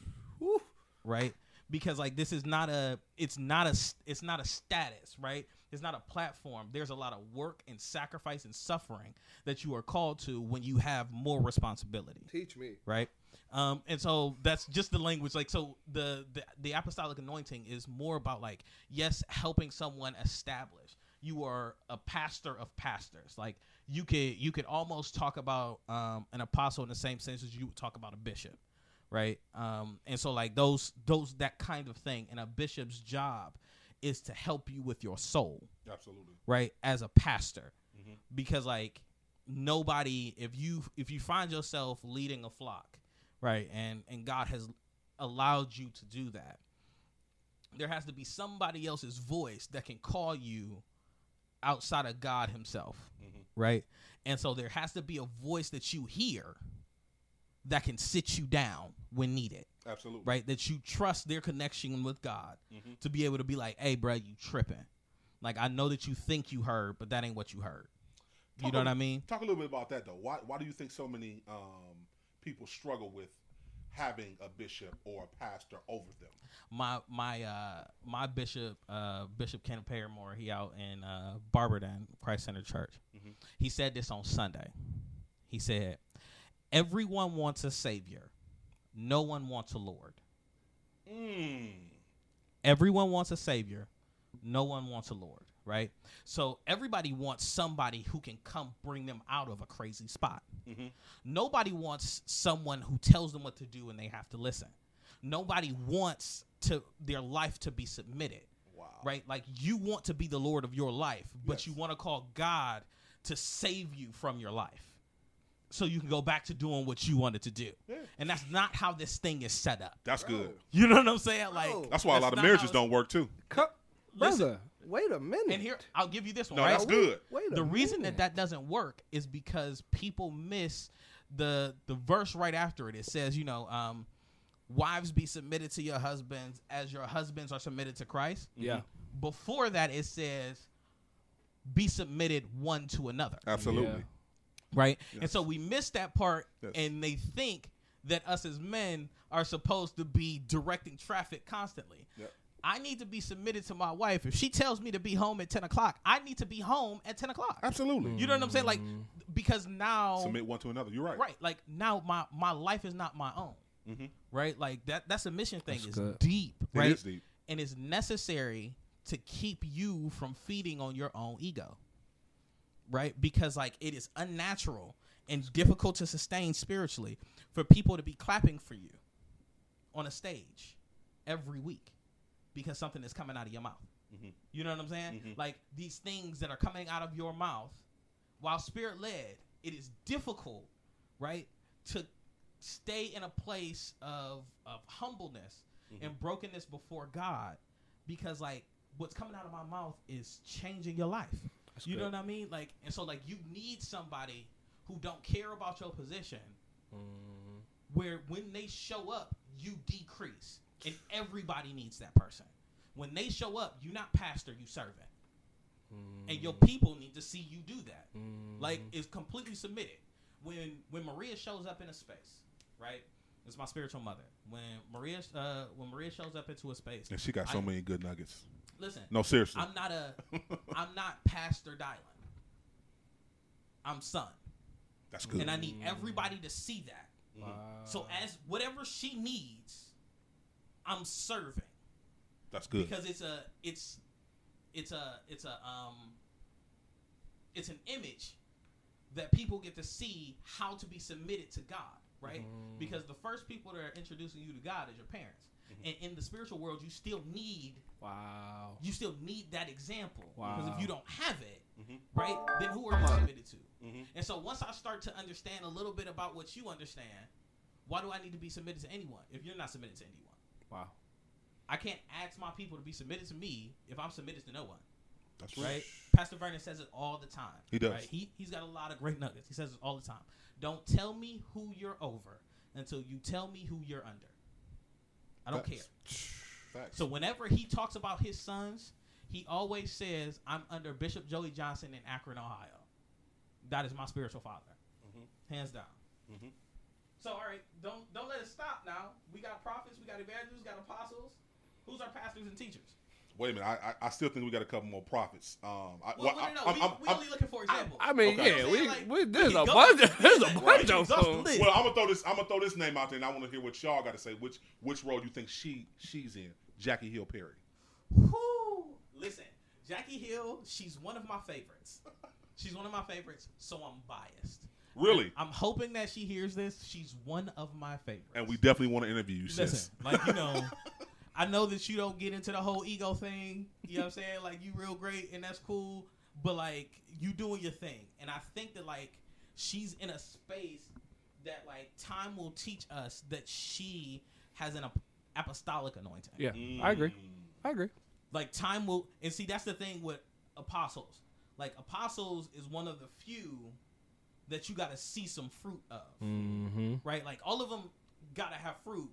right because like this is not a it's not a it's not a status right it's not a platform. There's a lot of work and sacrifice and suffering that you are called to when you have more responsibility. Teach me. right? Um and so that's just the language. Like so the the, the apostolic anointing is more about like yes helping someone establish. You are a pastor of pastors. Like you could you could almost talk about um an apostle in the same sense as you would talk about a bishop. Right? Um and so like those those that kind of thing. And a bishop's job is to help you with your soul. Absolutely. right? As a pastor. Mm-hmm. Because like nobody if you if you find yourself leading a flock right and and god has allowed you to do that there has to be somebody else's voice that can call you outside of god himself. Mm-hmm. Right? And so there has to be a voice that you hear that can sit you down when needed Absolutely. right? That you trust their connection with God to be able to be like, hey, bro, you tripping. Like, I know that you think you heard, but that ain't what you heard. You know a- what I mean? Talk a little bit about that though. Why why do you think so many um, people struggle with having a bishop or a pastor over them? My my uh my bishop uh Bishop Kenneth Paramore, he out in uh Barberton Christ Center Church. He said this on Sunday. He said, "Everyone wants a savior. No one wants a lord. Mm. Everyone wants a savior. No one wants a lord, right? So everybody wants somebody who can come bring them out of a crazy spot. Nobody wants someone who tells them what to do and they have to listen. Nobody wants to their life to be submitted. Wow. Right? Like you want to be the lord of your life, but Yes. you want to call God to save you from your life. So you can go back to doing what you wanted to do. And that's not how this thing is set up. That's good. You know what I'm saying? Like That's why a lot of marriages don't work too. Co- Listen. brother, wait a minute. And here, I'll give you this one. No, right? that's good. Wait a the reason that minute. that doesn't work is because people miss the the verse right after it. It says, you know, um, wives be submitted to your husbands as your husbands are submitted to Christ. Yeah. Before that, it says, be submitted one to another. Absolutely. Right? And so we miss that part, Yes. and they think that us as men are supposed to be directing traffic constantly. Yep. I need to be submitted to my wife. If she tells me to be home at ten o'clock, I need to be home at ten o'clock. Absolutely. You know what I'm saying? Like mm-hmm. because now, Submit one to another. You're right. right? Like now, my my life is not my own. Mm-hmm. Right? Like that. That's a mission thing. That's is good. deep. Right? is deep. and it's necessary to keep you from feeding on your own ego right? Because like it is unnatural and difficult to sustain spiritually for people to be clapping for you on a stage every week because something is coming out of your mouth. Mm-hmm. You know what i'm saying? Mm-hmm. Like these things that are coming out of your mouth while spirit led it is difficult right to stay in a place of of humbleness mm-hmm. and brokenness before god because like what's coming out of my mouth is changing your life you know what i mean? Like and so like you need somebody who don't care about your position mm-hmm. where when they show up you decrease and everybody needs that person. When they show up you're not pastor you servant. And your mm-hmm. people need to see you do that. Mm-hmm. Like it's completely submitted. When when maria shows up in a space right? It's my spiritual mother. When maria uh when maria shows up into a space And she got so I- many good nuggets. Listen No, seriously. i'm not a i'm not pastor dylan i'm son That's good. and i need everybody to see that Wow. so as whatever she needs i'm serving That's good. because it's a it's it's a it's a um it's an image that people get to see how to be submitted to God, right? Because the first people that are introducing you to God is your parents. Mm-hmm. And in the spiritual world, you still need Wow. you still need that example. wow. Because if you don't have it, mm-hmm. right, then who are you submitted to? Mm-hmm. And so once I start to understand a little bit about what you understand, why do I need to be submitted to anyone if you're not submitted to anyone? Wow. I can't ask my people to be submitted to me if I'm submitted to no one. That's Right? Pastor Vernon says it all the time. He does. Right? He, he's got a lot of great nuggets. He says it all the time. Don't tell me who you're over until you tell me who you're under. I don't care. Facts. So whenever he talks about his sons, he always says, I'm under Bishop Joey Johnson in Akron, Ohio. That is my spiritual father. Mm-hmm. Hands down. So all right, don't don't let it stop now. We got prophets, we got evangelists, we got apostles. Who's our pastors and teachers? Wait a minute. I, I I still think we got a couple more profits. Um, I, Well, well, no, I- no, no. I'm- we, I'm- we only looking for examples. I mean, Okay. yeah, we, like, we there's a bunch. Of, there's a bunch of goes them. well, I'm gonna throw this. I'm gonna throw this name out there, and I want to hear what y'all got to say. Which which role do you think she she's in? Jackie Hill Perry. Whew. Listen, Jackie Hill, she's one of my favorites. She's one of my favorites, so I'm biased. Really? I'm hoping that she hears this. She's one of my favorites. And we definitely want to interview you, sis. Listen, like you know, I know that you don't get into the whole ego thing. You know what I'm saying? Like you real great and that's cool, but like you doing your thing. And I think that like she's in a space that like time will teach us that she has an ap- apostolic anointing. Yeah, I agree. I agree. Like time will and see that's the thing with apostles. Like apostles is one of the few that you got to see some fruit of Mm-hmm. right? Like all of them gotta have fruit,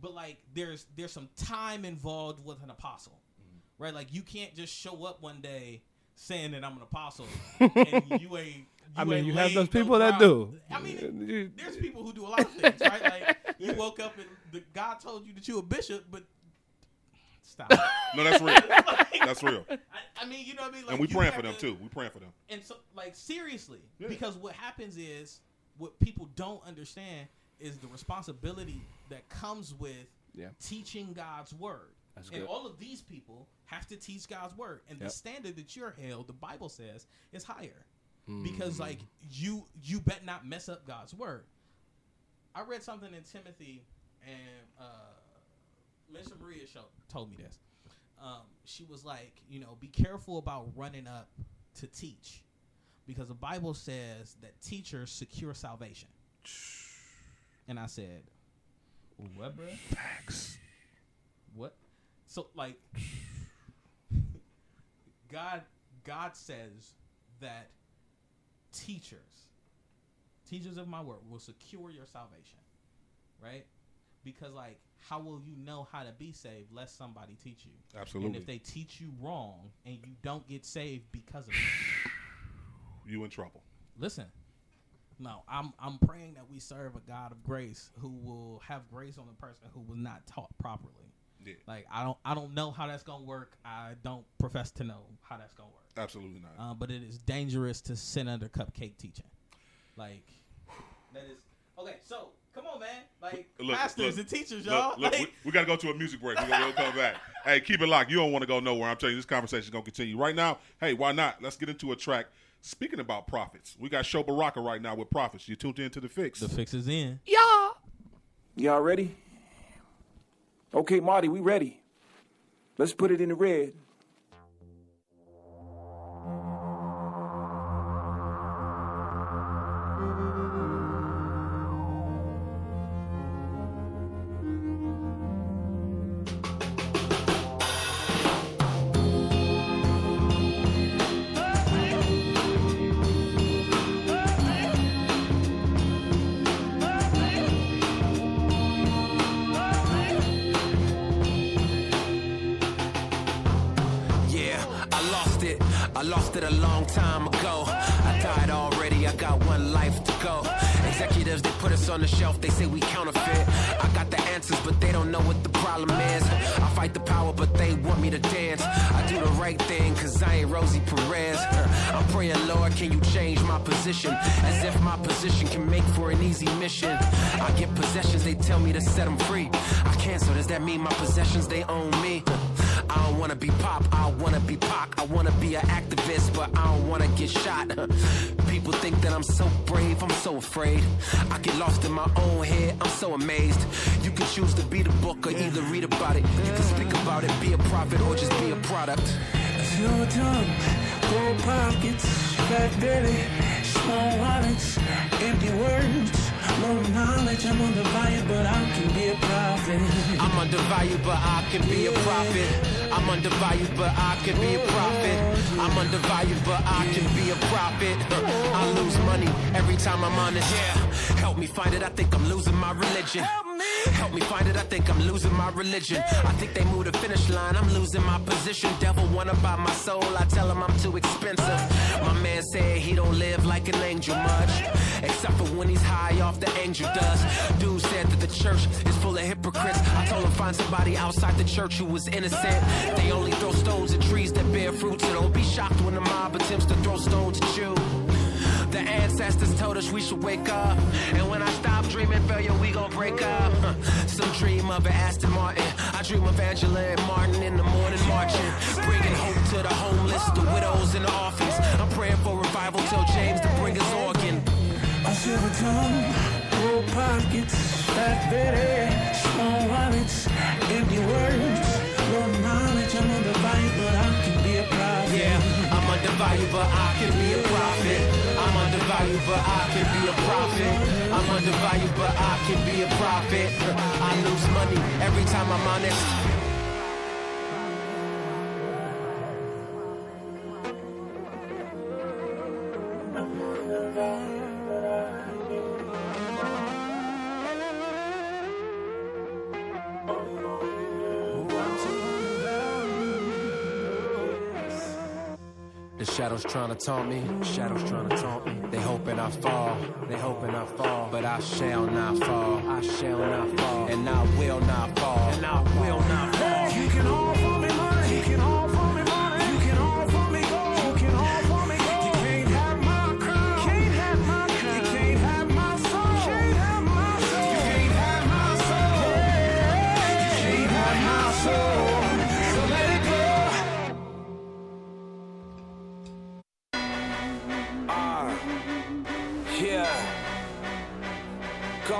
but like there's there's some time involved with an apostle, mm-hmm. right? Like you can't just show up one day saying that I'm an apostle and you ain't. You I mean, you have those people that do. I mean, there's people who do a lot of things, right? Like you woke up and the God told you that you a bishop, but stop. No, that's real. that's real. I, I mean, you know what I mean? Like, And we praying for them to- too. We praying for them. and so like seriously Yeah. because what happens is what people don't understand is the responsibility that comes with Yeah. teaching god's word That's and good. all of these people have to teach god's word and the standard that you're held the bible says is higher Mm. because like you you bet not mess up god's word i read something in timothy and uh minister maria show, told me this um, she was like you know be careful about running up to teach because the Bible says that teachers secure salvation. And I said, "What, bro? Facts. What? So like God God says that teachers teachers of my word will secure your salvation. Right? Because like how will you know how to be saved lest somebody teach you? Absolutely. And if they teach you wrong and you don't get saved because of it, You in trouble. listen. No, I'm I'm praying that we serve a God of grace who will have grace on the person who was not taught properly. Yeah. Like I don't I don't know how that's gonna work. I don't profess to know how that's gonna work. Absolutely not. Uh, but it is dangerous to sit under cupcake teaching. Like that is okay. So come on, man. Like Look, pastors look, and teachers, y'all. look, like, we, we got to go to a music break. We're going to come back. Hey, keep it locked. You don't want to go nowhere. I'm telling you, this conversation is going to continue. Right now, hey, why not? Let's get into a track. Speaking about profits, we got Sho Baraka right now with profits. You tuned in to The Fix. the fix is in. Y'all Y'all ready? Okay, Marty, we ready. Let's put it in the red. On the shelf. They say we counterfeit. I got the answers, but they don't know what the problem is. I fight the power, but they want me to dance. I do the right thing, cause I ain't Rosie Perez. I'm praying, Lord, can you change my position? As if my position can make for an easy mission. I get possessions, they tell me to set them free. I cancel, does that mean my possessions, they own me? I don't wanna be pop, I wanna be Pac. I wanna be an activist, but I don't wanna get shot. People think that I'm so brave, I'm so afraid. I get lost in my own head, I'm so amazed. You can choose to be the book or either read about it. You can speak about it, be a prophet, or just be a product. Silver tongue, gold pockets, fat belly, small wallets, empty words, low knowledge. I'm undervalued, but I can be a prophet. I'm undervalued, but I can be a prophet. I'm undervalued, but I can be a prophet. I'm but I can be a prophet. Uh, I lose money every time I'm honest. Yeah, help me find it. I think I'm losing my religion. Help me find it. I think I'm losing my religion. I think they moved the finish line. I'm losing my position. Devil wanna buy my soul. I tell him I'm too expensive. My man said he don't live like an angel much, except for when he's high off the angel dust. Dude said that the church is full of hypocrites. I told him find somebody outside the church who was innocent. They only throw stones at trees that bear fruit, so don't be shocked when the mob attempts to throw stones at you. The ancestors told us we should wake up. And when I stop dreaming failure, we gon' break up. Some dream of an Aston Martin. I dream of Angela and Martin in the morning marching. Bringing hope to the homeless, the widows, and the orphans. I'm praying for revival Tell James to bring his organ. A silver tongue, gold pockets, fat belly, small wallets, empty words, low knowledge. I'm undervalued, but I can be a prophet. Yeah, undervalued, but I can be a prophet. I'm undervalued, but I can be a prophet. I'm undervalued, but I can be a prophet. I lose money every time I'm honest. The shadows trying to taunt me, shadows trying to taunt me. They hoping I fall, they hoping I fall, but I shall not fall, I shall not fall, and I will not fall, and I will not fall. You can all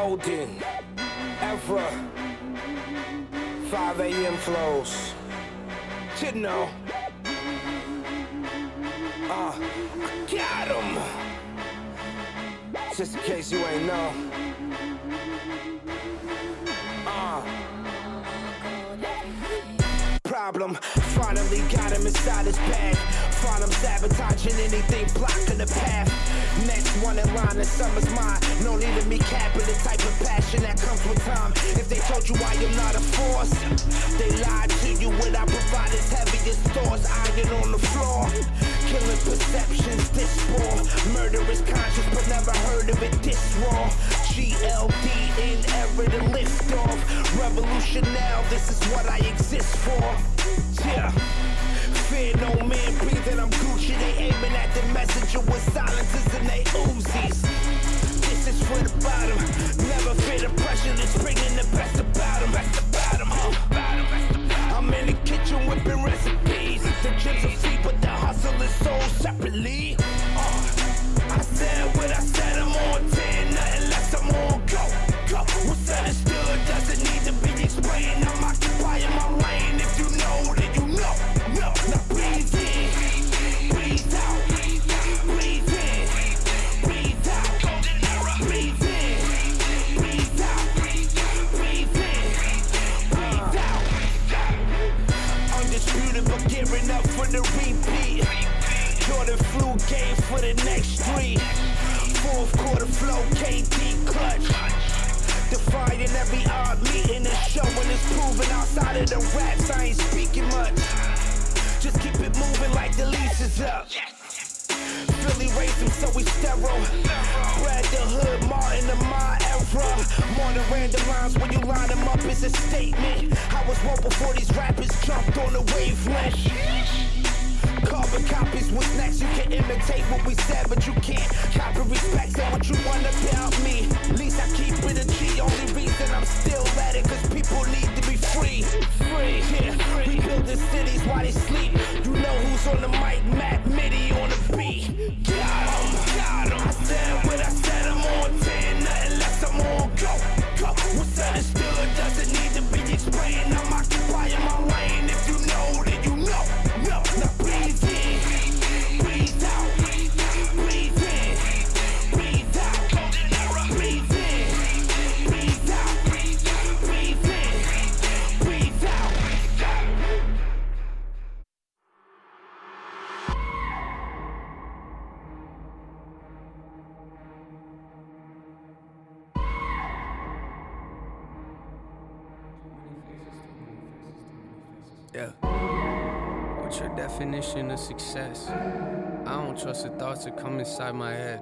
Golden, Evra, 5 a.m. flows. You know. Uh, I got him. Just in case you ain't know. Problem, finally got him inside his bag. Find him sabotaging anything blocking the path. Next one in line, the summer's mine. No need to be capping the type of passion that comes with time. If they told you I am not a force, they lied to you. What I provide is heaviest thoughts, iron on the floor. Killing perceptions, this raw. Murderous conscious, but never heard of it this raw. GLD in error to lift off. Revolution now, this is what I exist for. Yeah. Fear no man breathing, I'm Gucci. They aiming at the messenger with silences and they Uzis. This is for the bottom. Never fear the pressure that's bringing the best about 'em. Best about 'em, huh? I'm in the kitchen whipping recipes. The gyms are free, but the hustle is sold separately. Next three. Fourth quarter flow, KD clutch. Defying every odd meeting and showing it's proven outside of the raps. I ain't speaking much. Just keep it moving like the leash is up. Philly raised him so he's sterile. Brad the hood, Martin the my era. More than random lines when you line them up, it's a statement. I was woke before these rappers jumped on the wavelength. Carbon copies, what's next? You can imitate what we said, but you can't copy respect. Say what you want about me. At least I keep it a G. Only reason I'm still at it, cause people need to be free. Free, yeah. We building cities while they sleep. You know who's on the mic, Matt Mitty on the beat. Got 'em, got 'em. I said what I said, I'm on 10, nothing less, I'm on go. Go. What's understood doesn't need to be explained. I'm my definition of success? I don't trust the thoughts that come inside my head.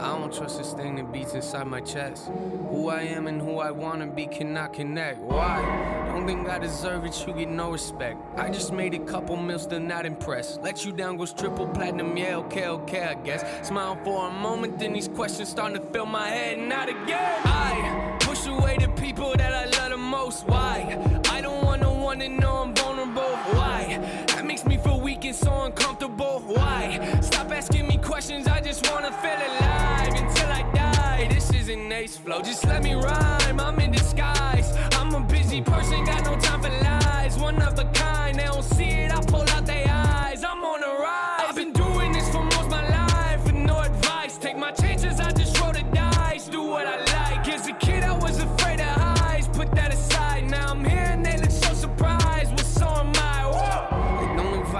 I don't trust this thing that beats inside my chest. Who I am and who I wanna be cannot connect. Why? Don't think I deserve it, you get no respect. I just made a couple mil, still not impressed. Let you down goes triple platinum, yeah, okay, okay, I guess. Smile for a moment, then these questions starting to fill my head, not again. I push away the people that I love the most. Why? Questions, I just wanna feel alive until I die. This is an ace flow, just let me rhyme.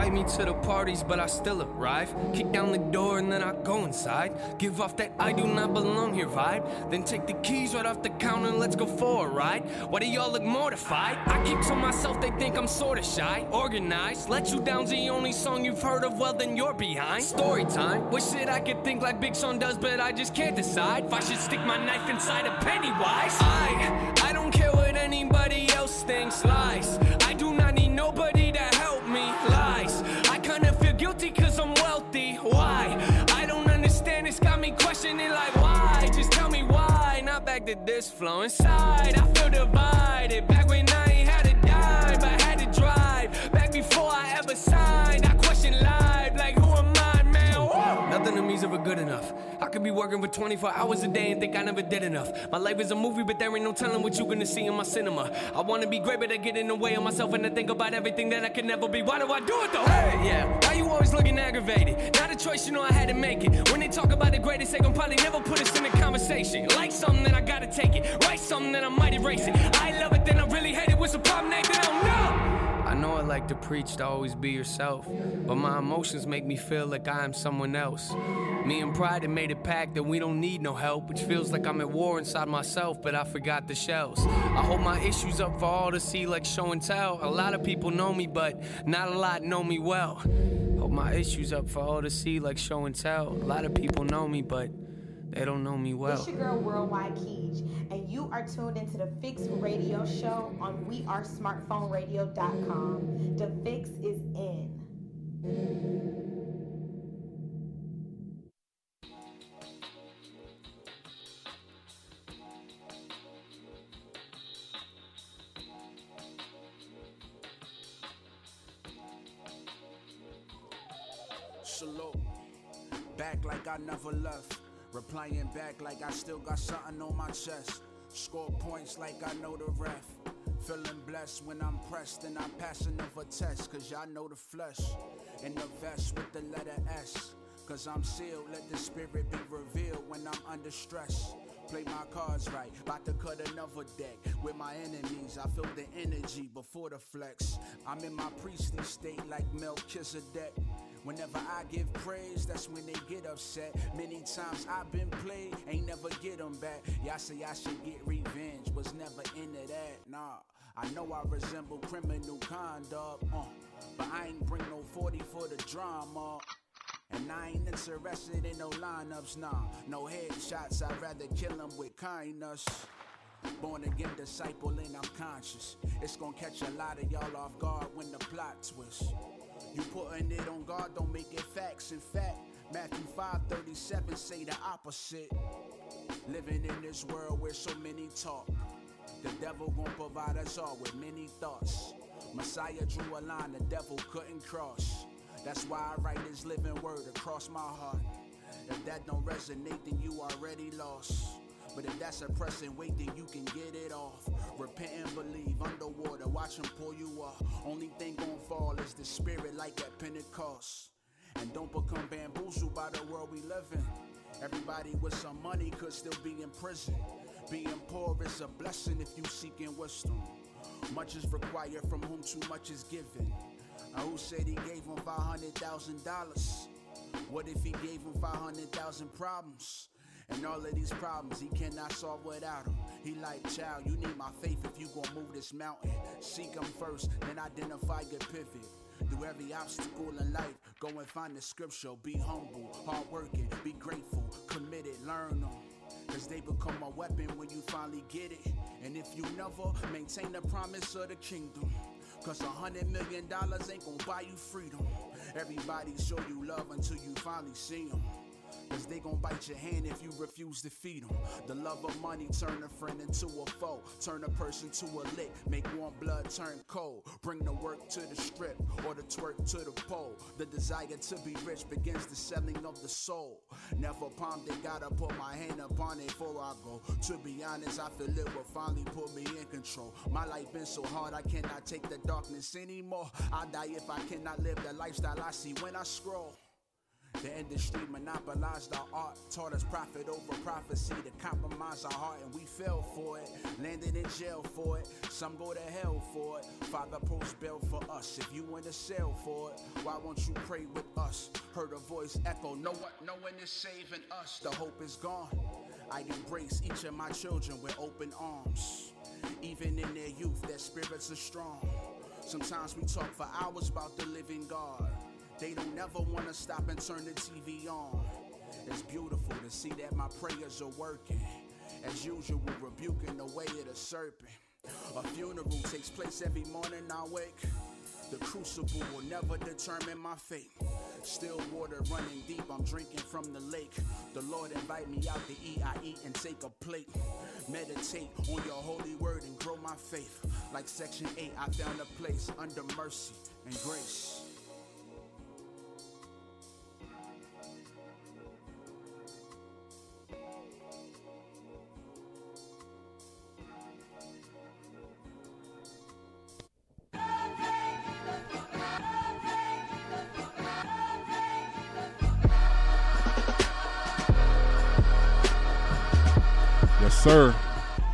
Invite me to the parties, but I still arrive. Kick down the door and then I go inside. Give off that I do not belong here vibe. Then take the keys right off the counter and let's go for a ride. Why do y'all look mortified? I keep to myself, they think I'm sorta shy. Organized, let you down's the only song you've heard of, well then you're behind. Story time, wish that I could think like Big Sean does, but I just can't decide. If I should stick my knife inside a Pennywise. I, I don't care what anybody else thinks, lies. Not this flow inside. I feel divided, back when I ain't had a dime, but had to drive. Back before I ever signed, I question live, like who am I, man? Whoa. Nothing to me's ever good enough. I could be working for 24 hours a day and think I never did enough. My life is a movie, but there ain't no telling what you gonna see in my cinema. I wanna be great, but I get in the way of myself and I think about everything that I can never be. Why do I do it though? Hey, yeah. Why you always looking aggravated? Not a choice, you know I had to make it. When they talk about the greatest, they gon' probably never put us in a conversation. Like something that I gotta take it. Write something that I might erase it. I love it, then I really hate it. What's the problem, Nathan? I don't know. I know I like to preach to always be yourself, but my emotions make me feel like I am someone else. Me and Pride have made a pact that we don't need no help, which feels like I'm at war inside myself, but I forgot the shells. I hold my issues up for all to see, like show and tell. A lot of people know me, but not a lot know me well. Hold my issues up for all to see, like show and tell. A lot of people know me, but they don't know me well. It's your girl Worldwide and you are tuned into the Fix Radio Show on WeAreSmartPhoneRadio.com. The Fix is in. Salute. Back like I never left. Replying back like I still got something on my chest. Score points like I know the ref. Feeling blessed when I'm pressed and I'm passing over test. Cause y'all know the flesh. In the vest with the letter S. Cause I'm sealed, let the spirit be revealed when I'm under stress. Play my cards right, about to cut another deck. With my enemies, I feel the energy before the flex. I'm in my priestly state like Melchizedek. Whenever I give praise, that's when they get upset. Many times I've been played, ain't never get them back. Y'all say I should get revenge, was never into that. Nah, I know I resemble criminal conduct, uh, but I ain't bring no 40 for the drama. And I ain't interested in no lineups, nah. No headshots, I'd rather kill them with kindness. Born again disciple and I'm conscious. It's gonna catch a lot of y'all off guard when the plot twists. You putting it on guard, don't make it facts. In fact, Matthew 5:37 say the opposite. Living in this world where so many talk. The devil gon' provide us all with many thoughts. Messiah drew a line the devil couldn't cross. That's why I write this living word across my heart. If that don't resonate, then you already lost. But if that's a pressing weight, then you can get it off. Repent and believe underwater, watch him pull you up. Only thing gon' fall is the spirit like at Pentecost. And don't become bamboozled by the world we live in. Everybody with some money could still be in prison. Being poor is a blessing if you seeking wisdom. Much is required from whom too much is given. Now who said he gave him five hundred thousand dollars? What if he gave him five hundred thousand problems? And all of these problems he cannot solve without him. He like, child, you need my faith if you gon' move this mountain. Seek him first, then identify your pivot. Through every obstacle in life, go and find the scripture. Be humble, hardworking, be grateful, committed, learn them. Cause they become a weapon when you finally get it. And if you never maintain the promise of the kingdom, Cause a hundred million dollars ain't gonna buy you freedom. Everybody show you love until you finally see them. Cause they gon' bite your hand if you refuse to feed them. The love of money turn a friend into a foe. Turn a person to a lick. Make warm blood turn cold. Bring the work to the strip or the twerk to the pole. The desire to be rich begins the selling of the soul. Never palmed it, gotta put my hand upon it before I go. To be honest, I feel it will finally put me in control. My life been so hard, I cannot take the darkness anymore. I die if I cannot live the lifestyle I see when I scroll. The industry monopolized our art, taught us profit over prophecy to compromise our heart, and we fell for it. Landed in jail for it, some go to hell for it. Father post bail for us. If you want to sell for it, why won't you pray with us? Heard a voice echo, no one, no one is saving us. The hope is gone. I embrace each of my children with open arms. Even in their youth, their spirits are strong. Sometimes we talk for hours about the living God. They don't ever wanna stop and turn the TV on. It's beautiful to see that my prayers are working. As usual, rebuking the way of the serpent. A funeral takes place every morning I wake. The crucible will never determine my fate. Still water running deep, I'm drinking from the lake. The Lord invite me out to eat, I eat and take a plate. Meditate on your holy word and grow my faith. Like section 8, I found a place under mercy and grace. Sir.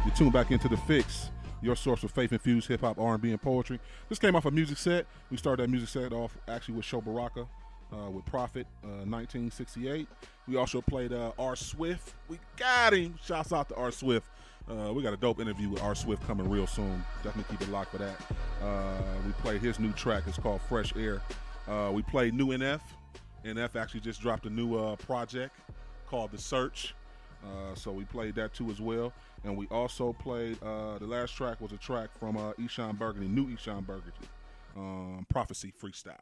You tune back into the fix, your source of faith-infused hip hop, R&B, and poetry. This came off a music set. We started that music set off actually with Sho Baraka, uh, with Prophet, uh, 1968. We also played uh, R. Swift. We got him. Shouts out to R. Swift. Uh, we got a dope interview with R. Swift coming real soon. Definitely keep it locked for that. Uh, we played his new track. It's called Fresh Air. Uh, we played new NF. NF actually just dropped a new project called The Search. Uh, so we played that too as well. And we also played uh, the last track was a track from uh, Eshon Burgundy, new Eshon Burgundy, um, Prophecy Freestyle.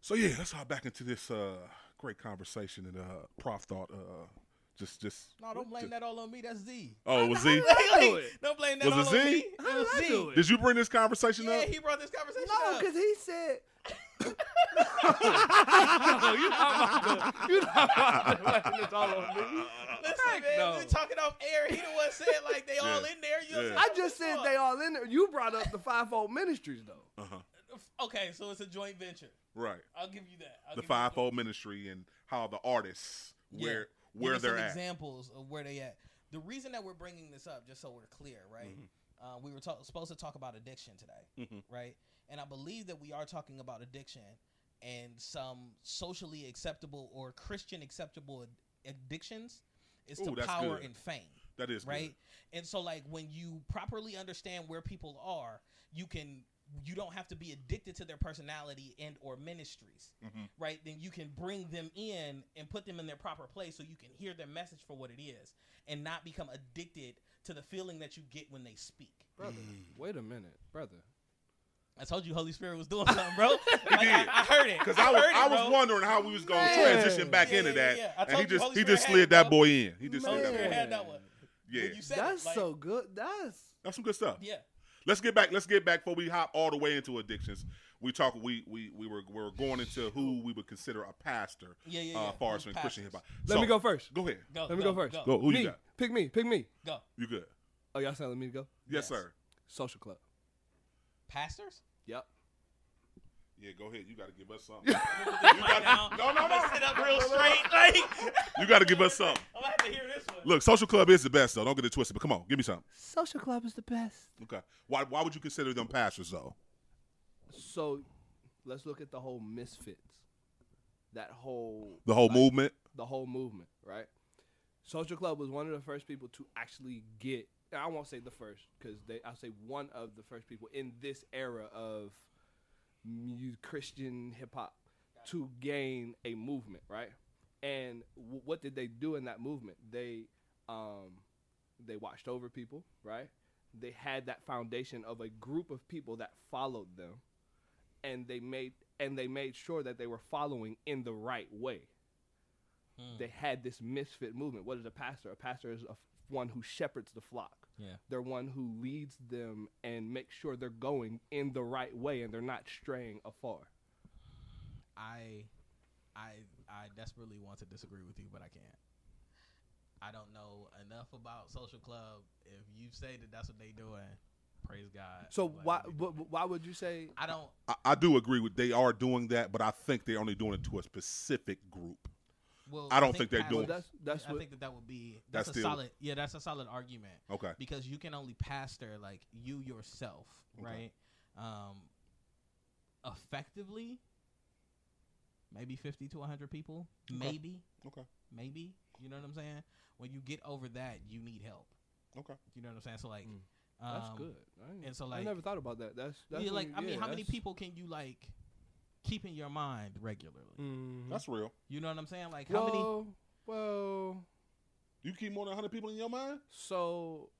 So yeah, let's hop back into this uh, great conversation and uh, Prof thought uh, just just No, don't blame that all on me. That's Z. Oh, it was Z? Like, don't blame that Was all it on Z? me. It was Z. Did you bring this conversation Yeah, up? Yeah, he brought this conversation No, up. because he said. No, you're not about to. You're not about to this all on me. Listen, man, we were talking off air. He the one said like they all in there. You I just said they all in there. You brought up the fivefold ministries though. Uh-huh. Okay, so it's a joint venture. Right. I'll give you that. I'll the fivefold ministry and how the artists Yeah. where Give where they're at. Examples of where they at. The reason that we're bringing this up, just so we're clear, right? Mm-hmm. Uh, we were ta- supposed to talk about addiction today, Mhm. right? And I believe that we are talking about addiction and some socially acceptable or Christian acceptable ad- addictions is to Ooh, that's power good. and fame. That is good. right. And so, like, when you properly understand where people are, you can you don't have to be addicted to their personality and or ministries Mhm. right then you can bring them in and put them in their proper place so you can hear their message for what it is and not become addicted to the feeling that you get when they speak Brother, wait a minute, brother. I told you Holy Spirit was doing something, bro. Like, I, I heard it. Because I was, it, I was wondering how we was going to transition back Yeah, into yeah, that, yeah. I and he told you just he just slid it, that boy in. He just Holy slid that Spirit boy. had in. that one. Yeah, When you said it, That's like- so good. That's that's some good stuff. Yeah. Let's get back. Let's get back before we hop all the way into addictions. We talk. We we we were we were going into who we would consider a pastor. Yeah, yeah, Uh, yeah. far as Who's in Christian hip hop. Let So, me go first. Go ahead. Go, Let me go, go first. go. Go. Who me. you got? Pick me. Pick me. Go. You good? Oh, y'all saying let me go? Yes, sir. Social club. Pastors? Yep. Yeah, go ahead. You got to give us something. You got no, no, no. Sit up real straight. Like, You got to give us something. I'm gonna have to hear this one. Look, social club is the best though. Don't get it twisted. But come on, give me something. Social club is the best. Okay. Why why would you consider them pastors though? So, let's look at the whole misfits. That whole The whole like, movement. The whole movement, right? Social club was one of the first people to actually get. I won't say the first because they. I'll say one of the first people in this era of mu- Christian hip hop to gain a movement, right? And w- what did they do in that movement? They um, they watched over people, right? They had that foundation of a group of people that followed them, and they made and they made sure that they were following in the right way. They had this misfit movement. What is a pastor? A pastor is a, one who shepherds the flock. Yeah. They're one who leads them and makes sure they're going in the right way and they're not straying afar. I, I, I desperately want to disagree with you, but I can't. I don't know enough about social club. If you say that that's what they doing, praise God. So Like, why wh- why would you say I don't. I, I do agree with they are doing that, but I think they're only doing it to a specific group. Well, I don't think, they're doing. that's that's I what think that that would be that's, That's a still- solid. Yeah, that's a solid argument. Okay. Because you can only pastor like you yourself, Okay. right? Um, effectively, maybe fifty to hundred people, Okay. maybe. Okay. Maybe you know what I'm saying. When you get over that, you need help. Okay. You know what I'm saying. So like, that's um, good. I, And so like I never thought about that. That's, that's yeah, like you- I mean, how many people can you like keep in your mind regularly? Mhm. That's real. You know what I'm saying? Like how many? well, well, You keep more than 100 people in your mind? so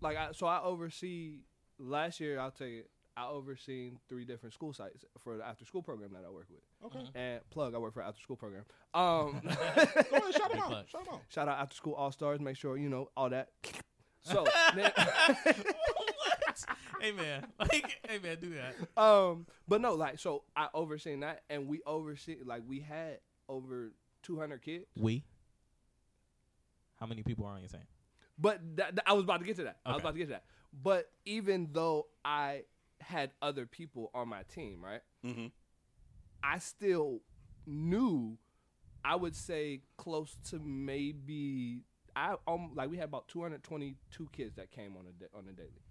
like I so I oversee last year I'll tell you I overseen three different school sites for the after school program that I work with. Okay. And plug, I work for after school program. Um, Go ahead, shout them out. Shout them out. shout out after school all stars. Make sure you know all that. So then- what? Hey man, like, hey man, do that. um, but no, like so I overseen that, and we oversee like we had over 200 kids. We. How many people are on your team? But that, that- I was about to get to that. I was Okay. about to get to that. But even though I had other people on my team, right? Mm-hmm. I still knew, I would say close to maybe, I um like we had about 222 kids that came on a da- on a daily.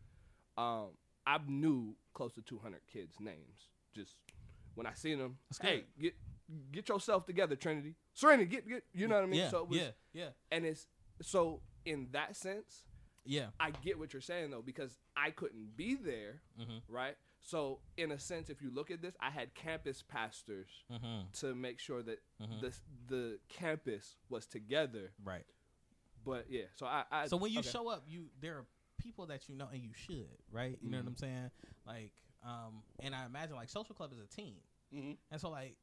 Um, I knew close to 200 kids' names. Just when I seen them, hey, get get yourself together, Trinity. Serenity, get get. You know what I mean? Yeah, so it was, yeah, yeah. And it's so in that sense, Yeah. I get what you're saying though because I couldn't be there, Mhm. right? So in a sense, if you look at this, I had campus pastors Mhm. to make sure that Mhm. the the campus was together, right? But yeah, so I, I so when you okay. show up, you there are people that you know and you should, right? You know Mhm. what I'm saying? Like, um, and I imagine like social club is a team, Mm-hmm. and so like,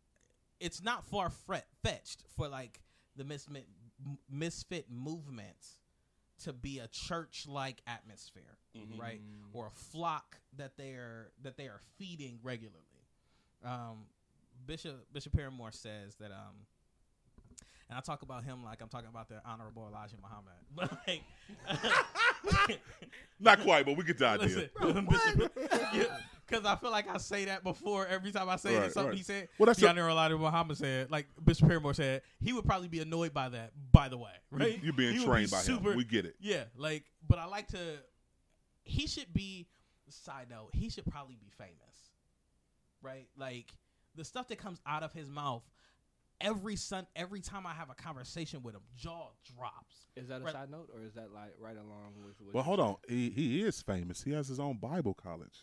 it's not far fret- fetched for like the misfit m- misfit movements to be a church like atmosphere, Mhm. right? Or a flock that they are that they are feeding regularly. Um, Bishop Bishop Paramore says that um, and I talk about him like I'm talking about the honorable Elijah Muhammad, but like, Not quite, but we get the idea. Because I feel like I say that before every time I say Right, it, something right. he said. Well, that's the a- honorable Elijah Muhammad said, like Bishop Paramore said, he would probably be annoyed by that. By the way, right? You- you being He trained be by him. We get it. Yeah, like, but I like to. He should be. Side note: He should probably be famous, right? Like the stuff that comes out of his mouth. Every son, every time I have a conversation with him, jaw drops. Is that a Right. side note or is that like right along with? What Well, you're hold on. He he is famous. He has his own Bible college.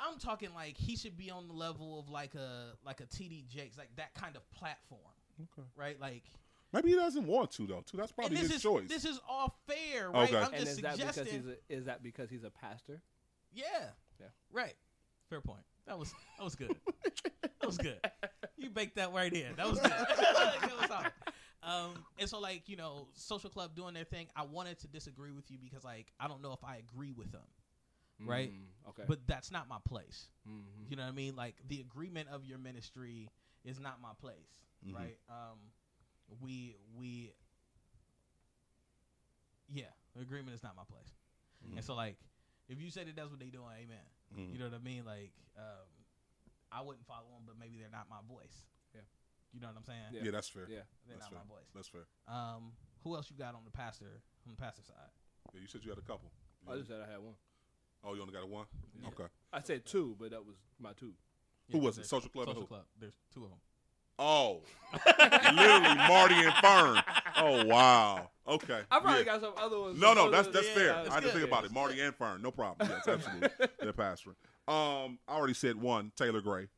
I'm talking like he should be on the level of like a like a TD Jakes, like that kind of platform. Okay. Right? Like Maybe he doesn't want to though. Too. That's probably his is choice. this is all fair, right? Okay. I'm And just is that because suggesting. he's a, is that because he's a pastor? yeah. Yeah. Right. Fair point. That was that was good. that was good. You baked that right in. That was good. that was solid. Um, and so like you know, social club doing their thing. I wanted to disagree with you because like I don't know if I agree with them, right? Mm, okay. But that's not my place. Mhm. You know what I mean? Like the agreement of your ministry is not my place, Mhm. right? Um, we we yeah, the agreement is not my place. Mhm. And so like, if you say that that's what they doing, amen. Mhm. You know what I mean? Like, um, I wouldn't follow them, but maybe they're not my voice. Yeah. You know what I'm saying? Yeah, that's fair. Yeah. They're That's not fair. my voice. That's fair. Um, who else you got on the pastor on the pastor side? Yeah, you said you had a couple. I just said I had one. Oh, you only got a one. Yeah. Okay. I said two, but that was my two. Who was it? Social Club or Social who? club. There's two of them. Oh, literally Marty and Fern. Oh wow. Okay. I probably Yeah. got some other ones. No, no, that's that's yeah, fair. I didn't good. think about it. Marty and Fern, no problem. Yes, absolutely. They're pastoring. Um, I already said one, Taylor Gray,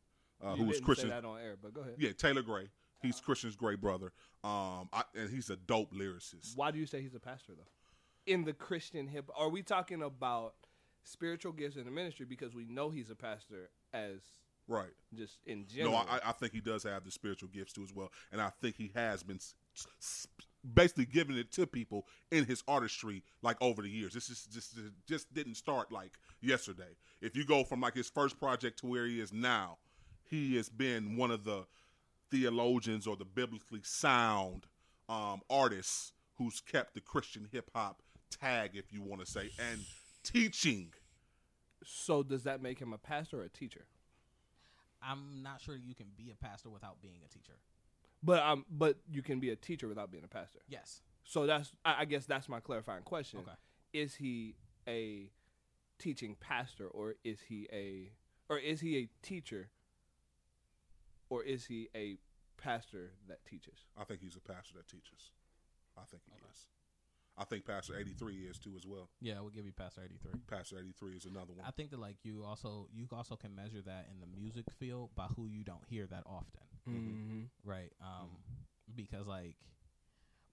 uh, who was Christian. That on air, but go ahead. Yeah, Taylor Gray. He's Christian's great brother. Um, I, and he's a dope lyricist. Why do you say he's a pastor though? In the Christian hip, are we talking about spiritual gifts in the ministry? Because we know he's a pastor as Right. just in general. No, I, I think he does have the spiritual gifts too as well, and I think he has been basically giving it to people in his artistry like over the years. This is just just didn't start like yesterday. If you go from like his first project to where he is now, he has been one of the theologians or the biblically sound um, artists who's kept the Christian hip hop tag, if you want to say, and teaching. so does that make him a pastor or a teacher? I'm not sure you can be a pastor without being a teacher. But um, but you can be a teacher without being a pastor. Yes. So that's I, I guess that's my clarifying question. Okay. Is he a teaching pastor or is he a or is he a teacher or is he a pastor that teaches? I think he's a pastor that teaches. I think he is. I think Pastor 83 is too as well. Yeah, we'll give you Pastor 83. Pastor 83 is another one. I think that like you also you also can measure that in the music field by who you don't hear that often, Mhm. right? Um, because like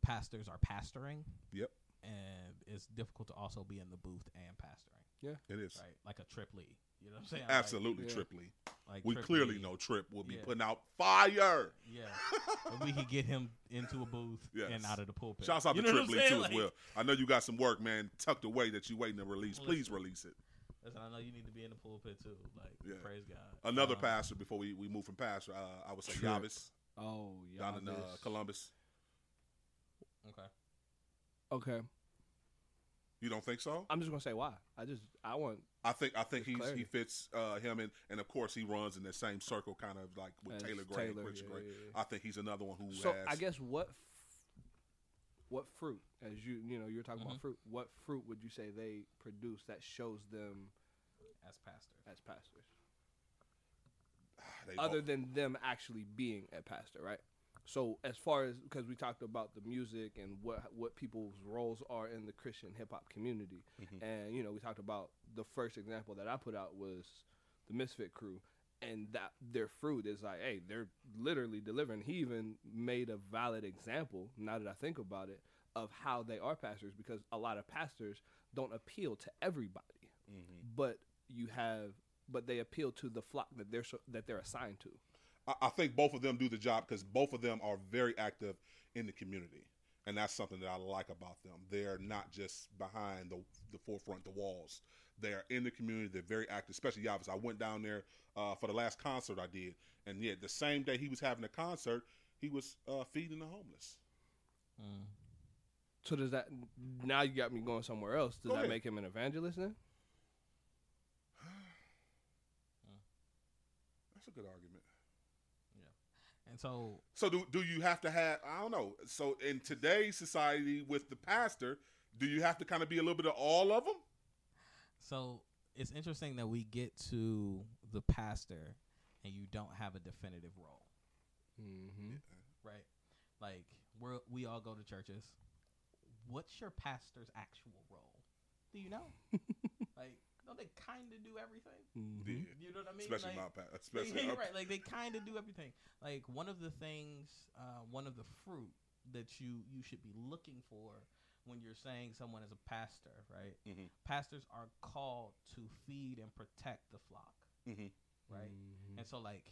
pastors are pastoring. Yep. And it's difficult to also be in the booth and pastoring. Yeah, it is. Right, like a Trip Lee. You know what I'm saying? Absolutely, like, Trip Lee. Like we Trip clearly Lee. know Trip will be Yeah. putting out fire. Yeah, If we could get him into a booth Yes. and out of the pulpit. Shouts out You to know Trip Lee too Like, as well. I know you got some work, man, tucked away that you waiting to release. Listen. Please release it. Listen, I know you need to be in the pulpit too. Like, Yeah. praise God. Another Um, pastor before we, we move from pastor, uh, I would say Trip. Yavis Oh, Yavis. down in uh, Columbus. Okay. Okay. You don't think so? I'm just gonna say why. I just I want I think I think Just he's, he fits uh, him and and of course he runs in the same circle, kind of like with As Taylor Gray, and Taylor, yeah, Gray. yeah, yeah. I think he's another one who so has. I guess what f- what fruit, as you you know, you're talking Mhm. about fruit. What fruit would you say they produce that shows them as pastors? As pastors, They other both- than them actually being a pastor, right? So as far as because we talked about the music and what what people's roles are in the Christian hip hop community, Mhm. and you know we talked about the first example that I put out was the Misfit Crew, and that their fruit is like, hey, they're literally delivering. He even made a valid example. Now that I think about it, of how they are pastors, because a lot of pastors don't appeal to everybody, but you have, but they appeal to the flock that they're so, that they're assigned to. I, I think both of them do the job because both of them are very active in the community, and that's something that I like about them. They're not just behind the the forefront, the walls. They're in the community. They're very active, especially Yavis. I went down there uh, for the last concert I did, and yeah, the same day he was having a concert, he was uh, feeding the homeless. So does that now you got me going somewhere else? Does Go that ahead. make him an evangelist then? That's a good argument. And so So do do you have to have I don't know. So in today's society with the pastor, do you have to kind of be a little bit of all of them? So it's interesting that we get to the pastor and you don't have a definitive role, Mm-hmm. right? Like we we all go to churches. What's your pastor's actual role? Do you know? like, don't they kind of do everything? Yeah. You know what I mean? Especially like, my pa- especially they- right. Like they kind of do everything. Like one of the things, uh, one of the fruit that you you should be looking for when you're saying someone is a pastor, right? Mhm. Pastors are called to feed and protect the flock, Mhm. right? Mm-hmm. And so, like,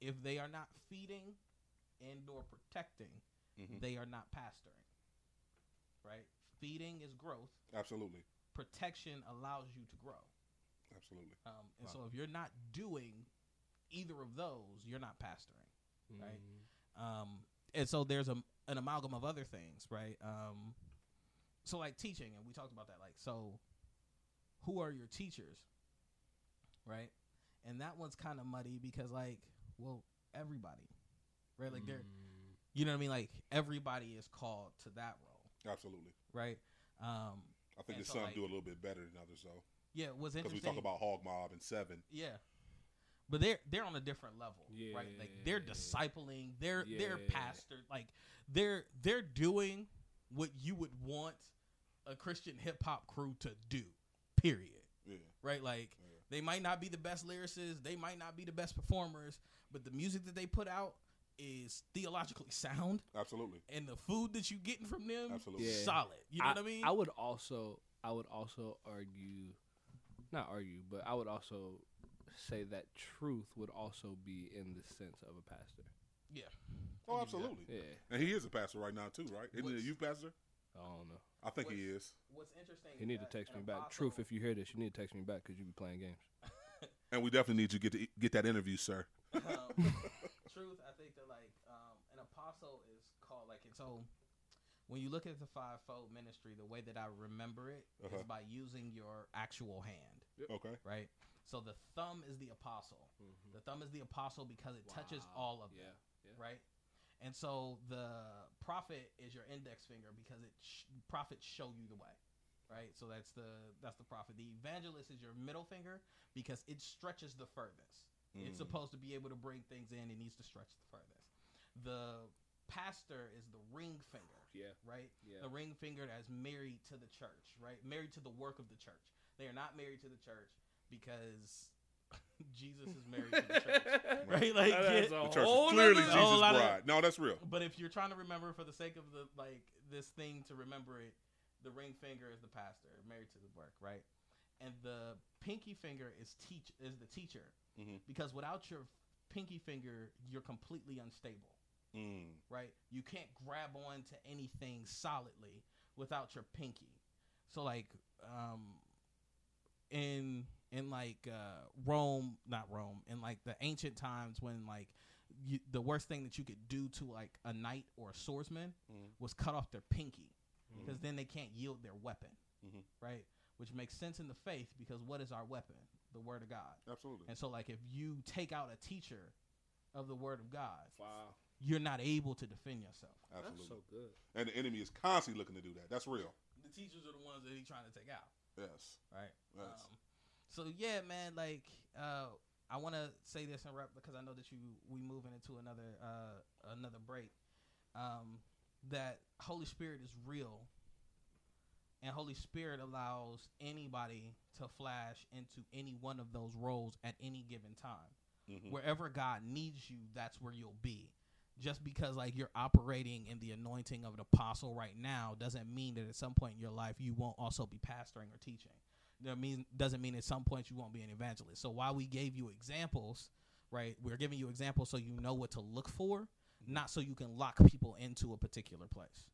if they are not feeding and or protecting, Mhm. they are not pastoring, right? Feeding is growth. Absolutely. Protection allows you to grow. Absolutely. Um, and Wow. so if you're not doing either of those, you're not pastoring, right? Um, and so there's a, an amalgam of other things, right? Um, so like teaching, and we talked about that. Like, so who are your teachers, right? And that one's kind of muddy because, like, well, everybody, right? Like, they're, you know what I mean? Like, everybody is called to that role, Absolutely. right? Um, I think and his so, son like, do a little bit better than others though. Yeah, what's interesting Because we talk about Hog Mob and Seven. Yeah. But they're they're on a different level, right? Like they're discipling, they're they're Yeah. pastor, like they're they're doing what you would want a Christian hip hop crew to do. Period. Yeah. Right? Like they might not be the best lyricists, they might not be the best performers, but the music that they put out is theologically sound. Absolutely. And the food that you're getting from them Absolutely. is solid. You know what I mean? I would also, I would also argue, not argue, but I would also say that truth would also be in the sense of a pastor. Yeah. Oh, absolutely. Yeah. And he is a pastor right now too, right? Isn't he a What's- youth pastor? I don't know. I think he is. What's interesting You need to text me back. Truth, if you hear this, you need to text me back because you be playing games. And we definitely need you to get to get that interview, sir. Um, truth, I think that like um, an apostle is called like and so when you look at the fivefold ministry, the way that I remember it is Uh-huh. by using your actual hand. Okay. Right. So the thumb is the apostle. The thumb is the apostle because it touches Mm-hmm. All of Yeah, them. yeah. Right. And so the prophet is your index finger because it sh- prophets show you the way. Right. So that's the that's the prophet. The evangelist is your middle finger because it stretches the furthest. It's Mm. supposed to be able to bring things in. It needs to stretch the furthest. The pastor is the ring finger. Yeah. Right? Yeah. The ring finger that's married to the church, right? Married to the work of the church. They are not married to the church because Jesus is married to the church. right? Like That's yeah. a The church is clearly Jesus' A lot of- bride. No, that's real. But if you're trying to remember for the sake of the like this thing to remember it, the ring finger is the pastor, married to the work, right? And the pinky finger is teach is the teacher. Mhm. Because without your pinky finger, you're completely unstable Mm. right? You can't grab on to anything solidly without your pinky. So like um in in like uh Rome, not Rome, in like the ancient times when like you, the worst thing that you could do to like a knight or a swordsman Mhm. was cut off their pinky because Mhm. then they can't yield their weapon. Mhm. Right? Which makes sense in the faith because what is our weapon? The word of God. Absolutely. And so like if you take out a teacher of the word of God, Wow. you're not able to defend yourself. Absolutely. so good. And the enemy is constantly looking to do that. That's real. The teachers are the ones that he's trying to take out. Yes. Right. Yes. Um, so yeah, man. Like, uh, I want to say this in rep because I know that you we moving into another uh, another break. Um, that Holy Spirit is real, and Holy Spirit allows anybody to flash into any one of those roles at any given time. Mhm. Wherever God needs you, that's where you'll be. Just because like you're operating in the anointing of an apostle right now doesn't mean that at some point in your life you won't also be pastoring or teaching. That mean doesn't mean at some point you won't be an evangelist. So while we gave you examples, right, we're giving you examples so you know what to look for, not so you can lock people into a particular place.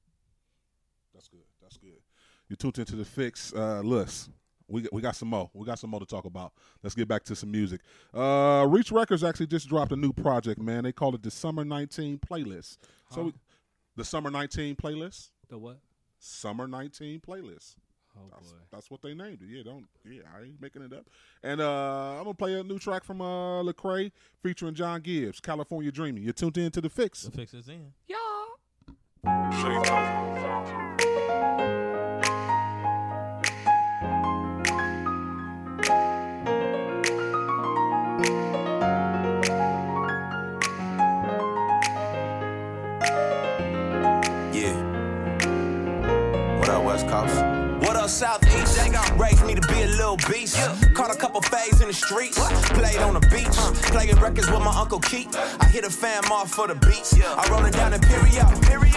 That's good. That's good. You tuned into the fix. Uh, Lewis, we got, we got some more. We got some more to talk about. Let's get back to some music. Uh, Reach Records actually just dropped a new project, man. They call it the Summer 19 Playlist. So we, the Summer 19 Playlist. The what? Summer 19 Playlist. Oh that's, boy. that's what they named it. Yeah, don't. Yeah, I ain't making it up. And uh, I'm gonna play a new track from uh, Lecrae featuring John Givez, "California Dreaming." You're tuned in to the fix. The fix is in. Yeah. Southeast? Raised me to be a little beast. Caught a couple faves in the streets. Played on the beach. Playing records with my Uncle Keith. I hit a fam off for the beats. I roll it down Imperial.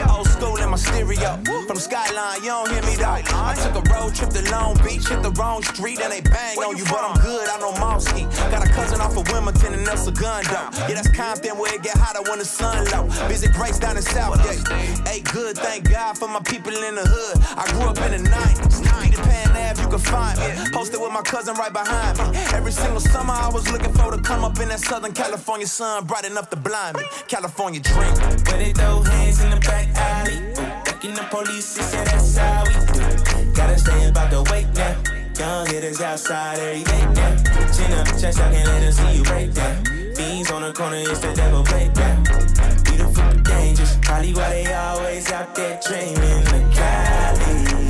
Old school in my stereo. From Skyline, you don't hear me though. I took a road trip to Long Beach. Hit the wrong street and they bang on you. But I'm good, I know Mosky. Got a cousin off of Wilmington and El Segundo. Yeah, that's Compton where it get hotter when the sun low. Visit Grace down in Southgate. Hey, good, thank God for my people in the hood. I grew up in the 90s. Peter Pan You can find me. Posted with my cousin right behind me. Every single summer I was looking for to come up in that Southern California sun, bright enough to blind me. California dream. Where they throw hands in the back alley. Ducking the police, they say that's how we do. Gotta stay about the weight now. Young hitters outside every day now. Chin up, chest out, can't let them see you break down. Fiends on the corner, it's the devil breakdown. Beautiful dangerous. Probably why they always out there dreaming Cali. Cali.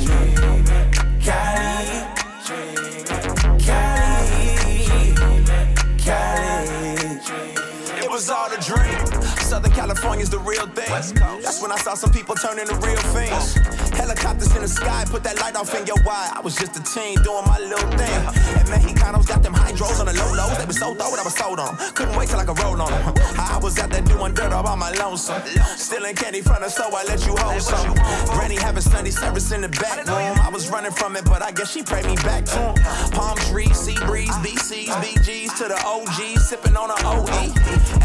Was all a dream. Southern California's the real thing. That's when I saw some people turn into real fiends. Helicopters in the sky, put that light off in your eye. I was just a teen doing my little thing. And Mexicanos got them hydros on the low lows. They was so throw I was sold on. 'em. Couldn't wait till I could roll on them. I was out there doing dirt all by my lonesome. Stealing candy from the store, I let you hold some. Granny having Sunday service in the back room. I was running from it, but I guess she prayed me back to him. Palm trees, sea breeze, BCs, BGs to the OGs, sipping on a OE.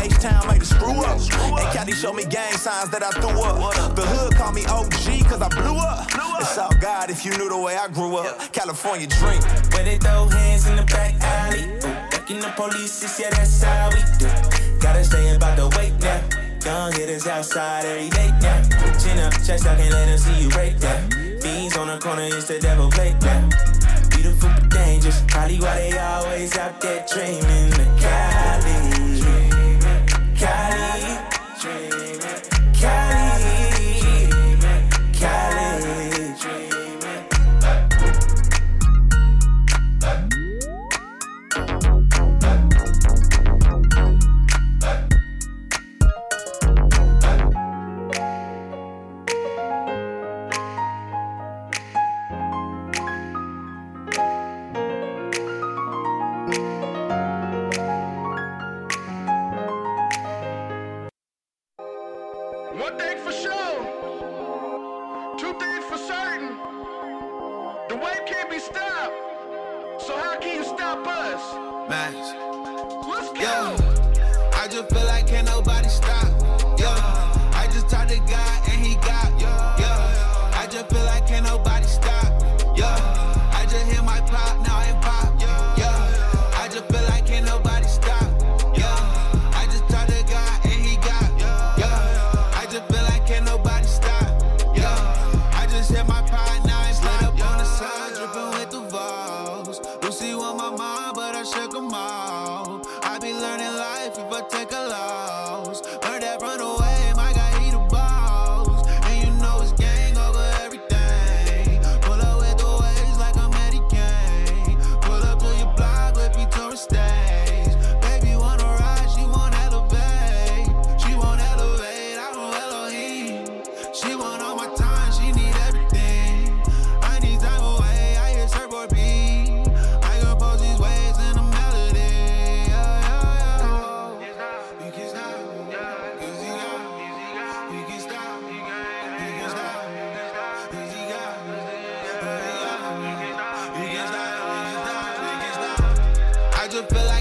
H-Town made a screw up. And Caddy showed me gang signs that I threw up. The hood called me OG cause I blew up. It's all God if you knew the way I grew up. California dream. Where they throw hands in the back alley. Ducking the police, it's yeah, that's how we do. Gotta stay about the weight now. Young hitters outside every day now. Chin up, chest out, can't let them see you break down. Fiends on the corner, it's the devil breakdown. Beautiful but dangerous. Probably why they always out there dreaming the Cali. Cali. Cali. Cali. Just feel like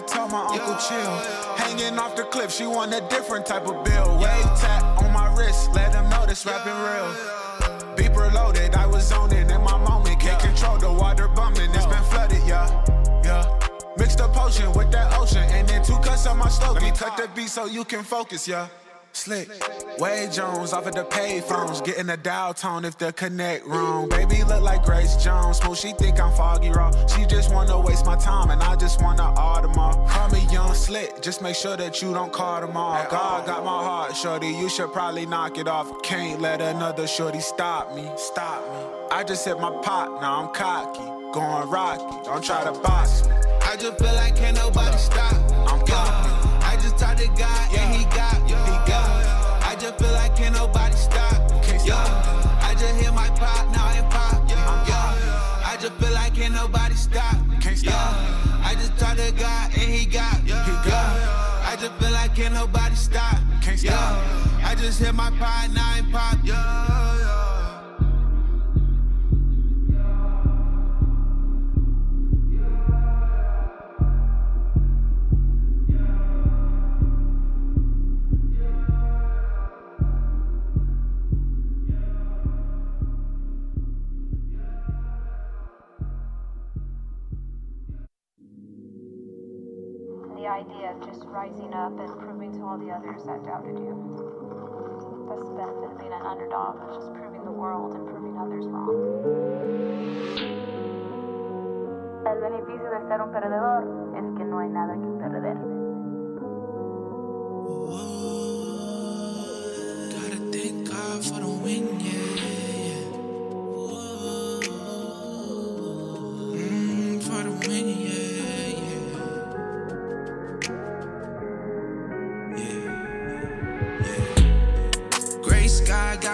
to tell my uncle chill. Hanging off the cliff, she want a different type of bill. Wave tap on my wrist, let them know this rapping real. Beeper loaded, I was zoning in my moment. Can't control the water bumming, it's been flooded, yeah. Yeah. Mixed a potion with that ocean, and then two cuts on my slogan. Let me cut the beat so you can focus, yeah. Slick. Wade Jones off of the payphones, getting a dial tone if the connect wrong. Baby look like Grace Jones, smooth. She think I'm foggy raw. She just wanna waste my time, and I just wanna all them all. Call me young slick, just make sure that you don't call them all. God got my heart, shorty. You should probably knock it off. Can't let another shorty stop me, stop me. I just hit my pot, now I'm cocky, going rocky. Don't try to box me. I just feel like can't nobody stop. I'm cocky. I just talked to God stop. I just hit my now and pop. Yeah. Rising up and proving to all the others that doubted you. That's the benefit of being an underdog, is just proving the world and proving others wrong. El beneficio de ser un perdedor es que no hay nada que perder. Gotta thank God for the win, yeah. yeah.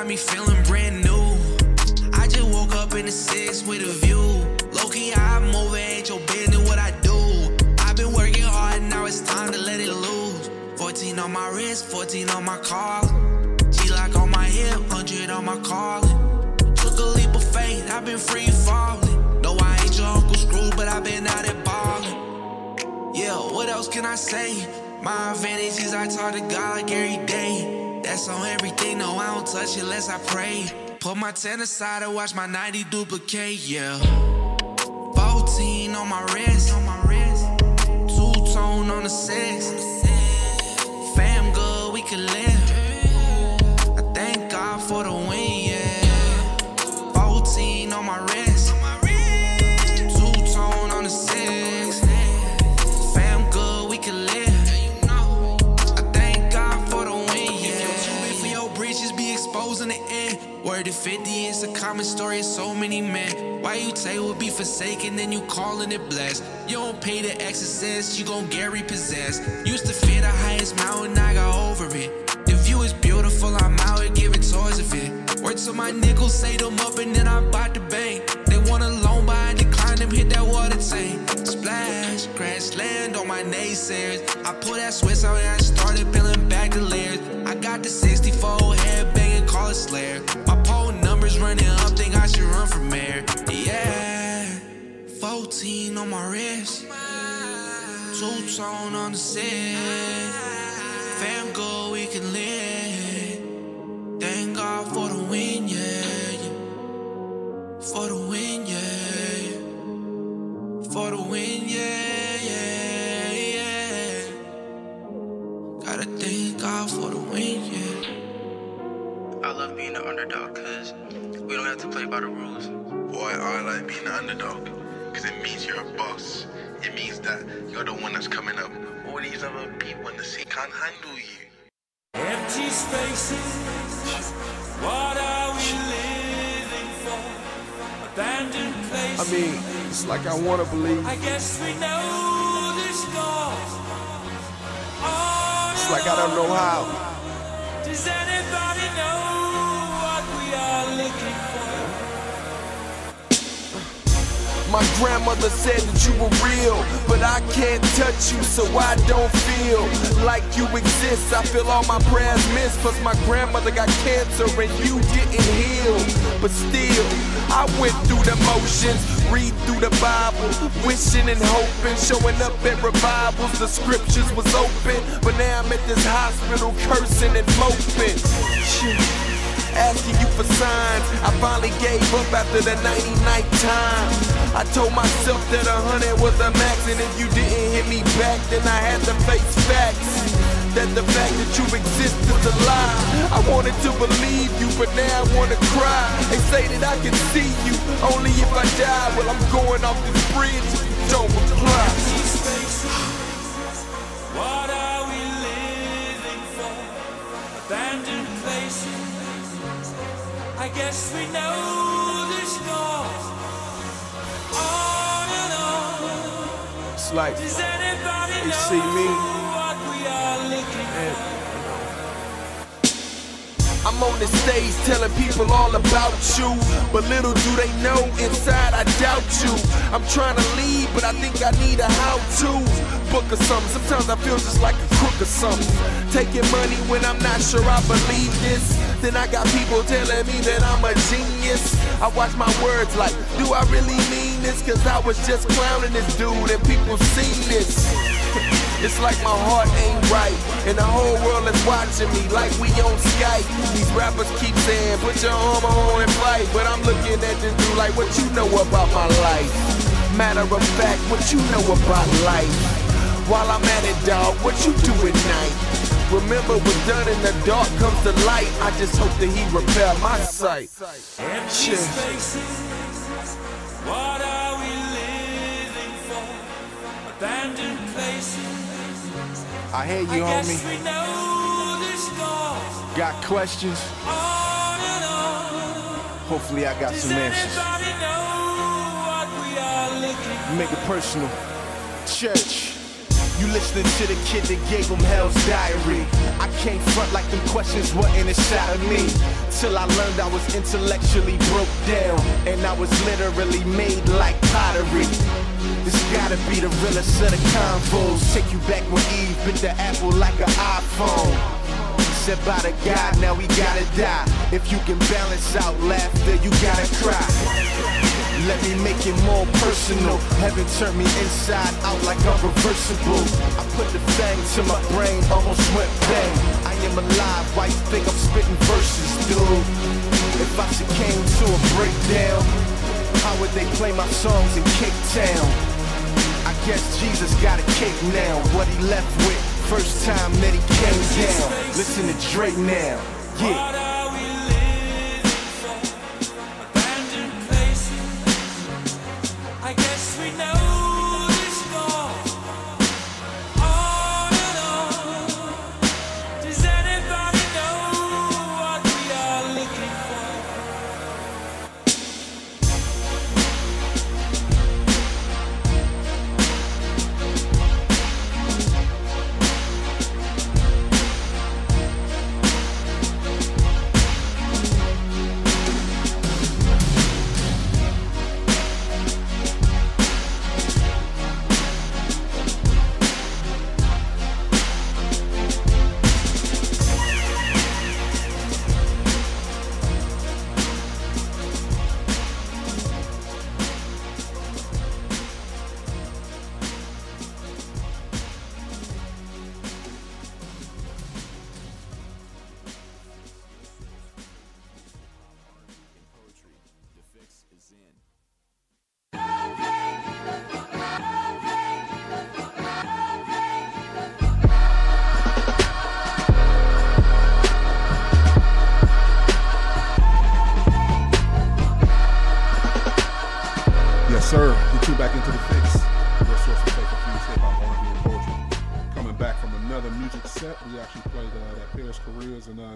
Got me feeling brand new. I just woke up in the six with a view. Loki, I'm over, ain't your business what I do. I've been working hard, now it's time to let it loose. 14 on my wrist, 14 on my collar. G lock on my hip, 100 on my calling. Took a leap of faith, I've been free falling. No, I ain't your Uncle Screw, but I've been out there balling. Yeah, what else can I say? My advantage is I talk to God like every day. That's on everything, no, I don't touch it unless I pray. Put my 10 aside and watch my 90 duplicate, yeah. 14 on my wrist, on my wrist. Two tone on the six. Fam good, we can live. 50, it's a common story of so many men. Why you say we'll be forsaken, then you calling it blessed? You don't pay the exorcist, you gon' get repossessed. Used to fear the highest mountain, I got over it. The view is beautiful, I'm out here giving toys of it. Word to my nickels, say them up, and then I bought the bank. They want a loan, but I declined them, hit that water tank. Splash, crash, land on my naysayers. I pull that Swiss out and I started peeling back the layers. I got the 64 head banging, call it Slayer. My pole running up, think I should run for mayor. Yeah, 14 on my wrist, two tone on the six. Fam go, we can live. Thank God for the win, yeah, yeah. For the win, yeah, yeah. For the win, yeah, yeah, yeah. Gotta thank God for the win, yeah. I love being an underdog because we don't have to play by the rules. Boy, I like being an underdog because it means you're a boss. It means that you're the one that's coming up. All these other people in the city can't handle you. Empty spaces. What are we living for? Abandoned places. I mean, it's like I want to believe. I guess we know the scores. It's like I don't know how. Does anybody know My grandmother said that you were real, but I can't touch you, so I don't feel like you exist. I feel all my prayers missed, plus my grandmother got cancer and you didn't heal. But still, I went through the motions, read through the Bible, wishing and hoping, showing up at revivals. The scriptures was open, but now I'm at this hospital cursing and moping. Shit asking you for signs. I finally gave up after the 99th time. I told myself that a hundred was the max, and if you didn't hit me back, then I had to face facts. That the fact that you exist is a lie. I wanted to believe you, but now I wanna cry. They say that I can see you only if I die. Well, I'm going off this bridge. Don't reply. What are we living for? Abandoned. I guess we know the score. On and on. It's like Does anybody they know see me. I'm on the stage telling people all about you. But little do they know, inside I doubt you. I'm trying to lead, but I think I need a how to book or something. Sometimes I feel just like a crook or something. Taking money when I'm not sure I believe this. Then I got people telling me that I'm a genius. I watch my words like, do I really mean this? Cause I was just clowning this dude and people seen this. It's like my heart ain't right, and the whole world is watching me like we on Skype. These rappers keep saying, put your armor on and fight, but I'm looking at this dude like, what you know about my life? Matter of fact, what you know about life? While I'm at it, dog, what you do at night? Remember, what's done in the dark comes to light. I just hope that he repair my sight. Empty Shit. spaces. What are we living for? Abandoned places. I hear I you, guess homie. we know the score. Got questions? On and on. Hopefully, I got Does some answers. know what we are? Make it personal. Church. You listening to the kid that gave him hell's diary. I can't front like them questions wasn't inside of me. Till I learned I was intellectually broke down. I was literally made like pottery. This gotta be the realest of the convos. Take you back when Eve bit the apple like an iPhone. Said by the God, now we gotta die. If you can balance out laughter, you gotta cry. Let me make it more personal. Heaven turned me inside out like I'm reversible. I put the thing to my brain, almost went bang. I am alive, why you think I'm spitting verses, dude? If I succumb to a breakdown, how would they play my songs in Cape Town? I guess Jesus got a cake now. What he left with, first time that he came down. Listen to Drake now. Yeah.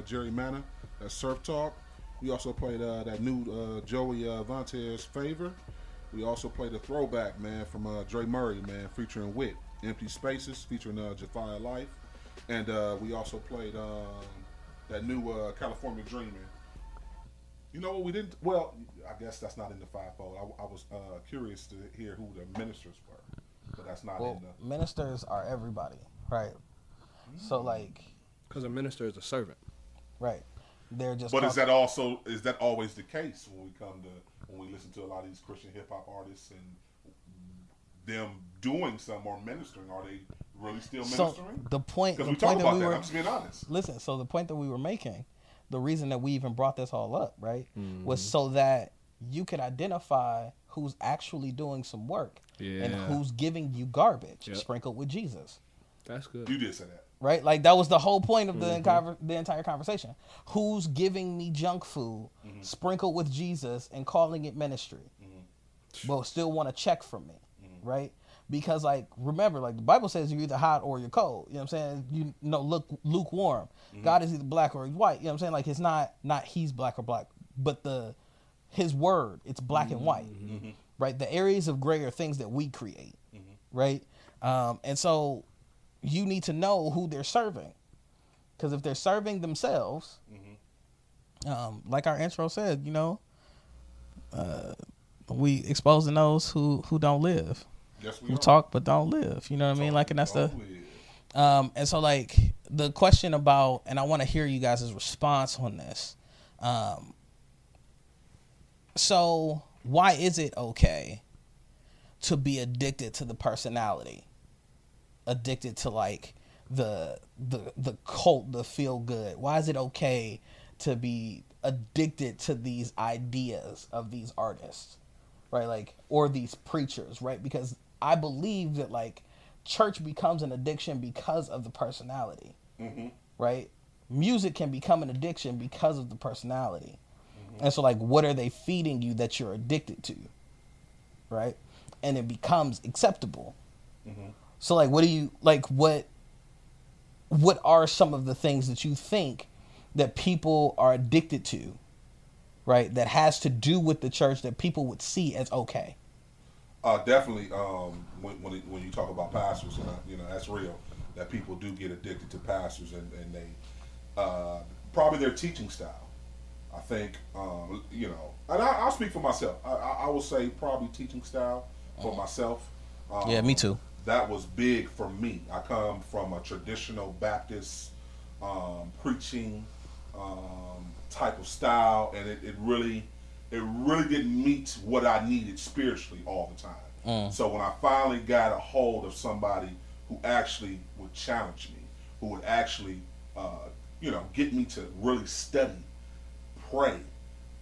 Jerry Manor, that Surf Talk. We also played uh, that new uh, Joey uh, Vantes Favor. We also played a throwback, man, from uh, Dre Murray, man, featuring Wit. Empty Spaces, featuring uh, Jafia Life. and uh, we also played um, that new uh, California Dreaming. You know what we didn't? Well, I guess that's not in the fivefold. I, I was uh, curious to hear who the ministers were, but that's not Well, in the. ministers are everybody, right? So like, Because a minister is a servant. Right? They're just. But is that also is that always the case when we come to when we listen to a lot of these Christian hip hop artists and them doing some or ministering? Are they really still ministering? So ministering? the point, because the we talk point that about we that. were, I'm just being honest. Listen, so the point that we were making, the reason that we even brought this all up, right, was Mhm. so that you could identify who's actually doing some work and who's giving you garbage Yep. sprinkled with Jesus. That's good. You did say that. Right, like that was the whole point of the, Mhm. conver- the entire conversation. Who's giving me junk food Mm-hmm. sprinkled with Jesus and calling it ministry, but still want to check from me, Mm-hmm. right? Because like remember, like the Bible says, you're either hot or you're cold. You know what I'm saying? You know, look lukewarm. Mm-hmm. God is either black or he's white. You know what I'm saying? Like it's not not he's black or black, but the his word it's black and white, Mm-hmm. right? The areas of gray are things that we create, right? Um, and so you need to know who they're serving, because if they're serving themselves, um, like our intro said, you know, uh, we exposing those who who don't live, Yes, we who are. talk but don't live. You know what I mean? Like, and that's the. Um, and so like the question about, and I want to hear you guys' response on this. Um, so why is it okay to be addicted to the personality? Addicted to like the the the cult, the feel good. Why is it okay to be addicted to these ideas of these artists? Right? Like or these preachers, right? Because I believe that like church becomes an addiction because of the personality Mm-hmm. right? Music can become an addiction because of the personality. And so, like, what are they feeding you that you're addicted to? Right? And it becomes acceptable. So, like, what do you, like, what, what are some of the things that you think that people are addicted to, right? That has to do with the church that people would see as okay. Uh, definitely. Um, when when, when you talk about pastors, and uh, you know that's real. That people do get addicted to pastors, and, and they uh, probably their teaching style. I think um, you know, and I, I'll speak for myself. I, I, I will say probably teaching style for myself. Um, Yeah, me too. That was big for me. I come from a traditional Baptist um, preaching um, type of style, and it, it really, it really didn't meet what I needed spiritually all the time. Mm. So when I finally got a hold of somebody who actually would challenge me, who would actually, uh, you know, get me to really study, pray,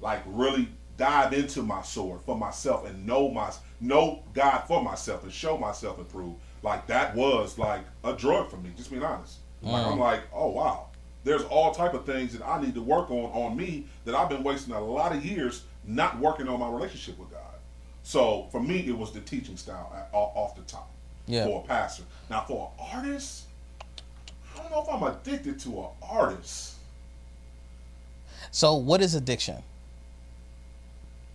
like really dive into my sword for myself and know my know God for myself and show myself improved. Like that was like a drug for me. Just being honest. Like Mm. I'm like, oh wow, there's all type of things that I need to work on on me that I've been wasting a lot of years not working on my relationship with God. So for me, it was the teaching style off the top Yeah. for a pastor. Now for an artist, I don't know if I'm addicted to an artist. So, what is addiction?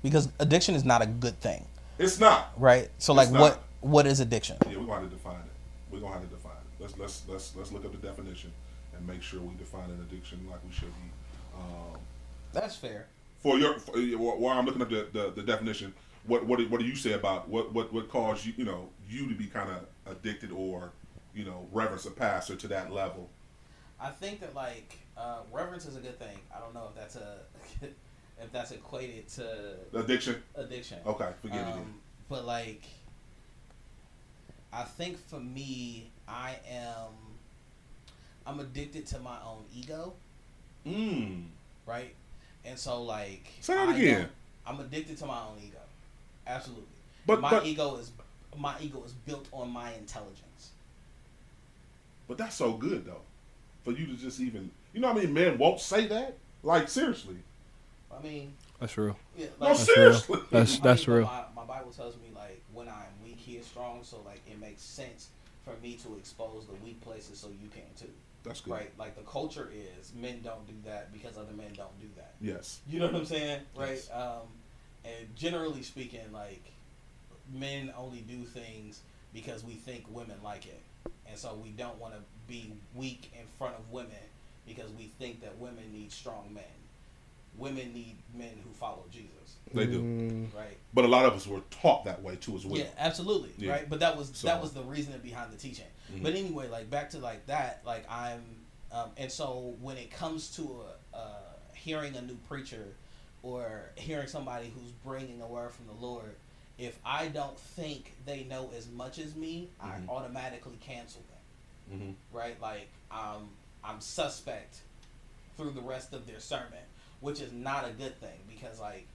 Because addiction is not a good thing. It's not. Right? So, It's like, not. what what is addiction? Yeah, we're gonna have to define it. We're gonna have to define it. Let's let's let's let's look up the definition and make sure we define an addiction like we should be. Um, That's fair. for your for, while I'm looking up the, the, the definition, what what do- what do you say about what what what caused you you know you to be kind of addicted or you know reverence a pastor to that level? I think that like uh, reverence is a good thing. I don't know if that's a if that's equated to Addiction? Addiction. Okay, forgive me. Um, But like, I think for me, I am I'm addicted to my own ego. Mm. Right. And so like Say that I again. I'm addicted to my own ego. Absolutely. But- my but- ego is my ego is built on my intelligence. But that's so good though, for you to just even you know I mean men won't say that? Like seriously. I mean, That's real. Yeah, No, like- That's seriously. real. That's I that's mean, real. My, my Bible tells me like when I'm weak, He is strong. So like it makes sense for me to expose the weak places so you can too. That's good. Right? Like the culture is men don't do that because other men don't do that. Yes. You know what I'm saying? Right? Yes. Um, and generally speaking, like men only do things because we think women like it, and so we don't want to be weak in front of women because we think that women need strong men. Women need men who follow Jesus. They do. Right. But a lot of us were taught that way too as well. Yeah, absolutely. Yeah. Right. But that was So- that was the reasoning behind the teaching. Mhm. But anyway, like back to like that, like I'm, um, and so when it comes to a, uh, hearing a new preacher or hearing somebody who's bringing a word from the Lord, if I don't think they know as much as me, Mhm. I automatically cancel them. Mm-hmm. Right. Like um, I'm suspect through the rest of their sermon, which is not a good thing because like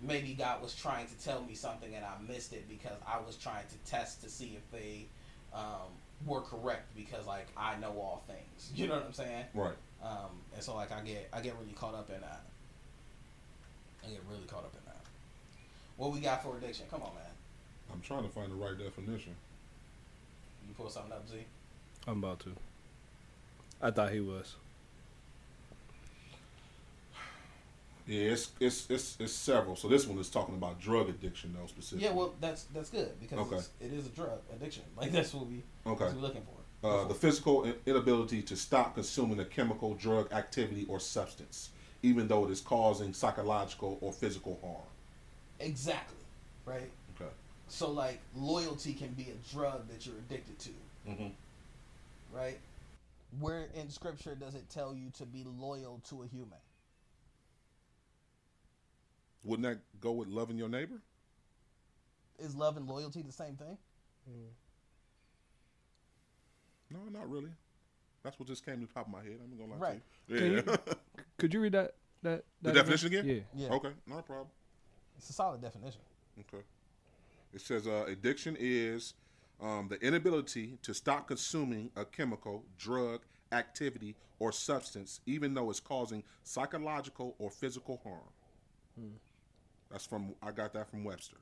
maybe God was trying to tell me something and I missed it because I was trying to test to see if they um, were correct because like I know all things. You know what I'm saying? Right. Um, and so like I get I get really caught up in that. I get really caught up in that. What we got for addiction? Come on, man. I'm trying to find the right definition. You pull something up, Z. I'm about to. I thought he was. Yeah, it's it's it's, it's several. So this one is talking about drug addiction though specifically. Yeah, well that's that's good because Okay. it's, it is a drug addiction. Like that's what we Okay. what we're looking for. Uh, the physical inability to stop consuming a chemical, drug, activity, or substance, even though it is causing psychological or physical harm. Exactly. Right. Okay. So like loyalty can be a drug that you're addicted to, Mm-hmm. right? Where in scripture does it tell you to be loyal to a human? Wouldn't that go with loving your neighbor? Is love and loyalty the same thing? No, not really. That's what just came to the top of my head. I'm gonna lie Right. to you. Can Yeah. you- could you read that? That, the that definition again? Yeah. Yeah. Okay, not a problem. It's a solid definition. Okay. It says uh, addiction is um, the inability to stop consuming a chemical, drug, activity, or substance, even though it's causing psychological or physical harm. Hmm. That's from I got that from Webster.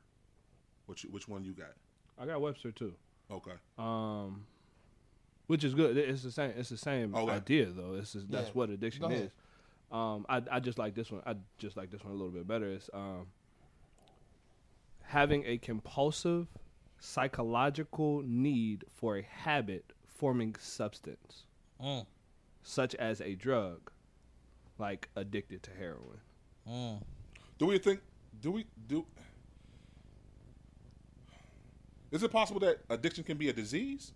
Which which one you got? I got Webster too. Okay. Um, which is good. It's the same. It's the same Okay. idea though. It's just, that's Yeah. what addiction is. Um, I I just like this one. I just like this one a little bit better. It's um having a compulsive psychological need for a habit forming substance, Mm. such as a drug, like addicted to heroin. Mm. Do we think? Do we do? Is it possible that addiction can be a disease?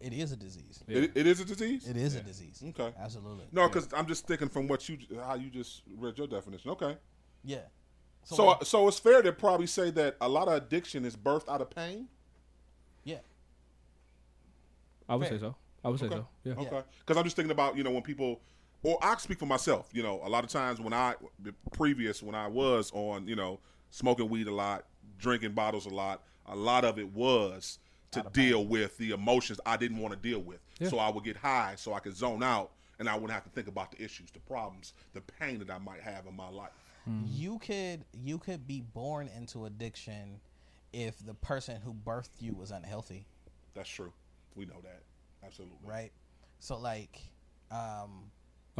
It is a disease. It, it is a disease. It is a disease. Okay. Absolutely. No, because I'm just thinking from what you how you just read your definition. Okay. Yeah. So like- so, it's fair to probably say that a lot of addiction is birthed out of pain. yeah. I would Fair. say so. I would say so. Yeah. Okay. Because I'm just thinking about you know when people, or I speak for myself. You know, a lot of times when I previous when I was on you know smoking weed a lot, drinking bottles a lot, a lot of it was to deal with the emotions I didn't want to deal with. Yeah. So I would get high so I could zone out and I wouldn't have to think about the issues, the problems, the pain that I might have in my life. You could you could be born into addiction if the person who birthed you was unhealthy, That's true. We know that. Absolutely. right? So like um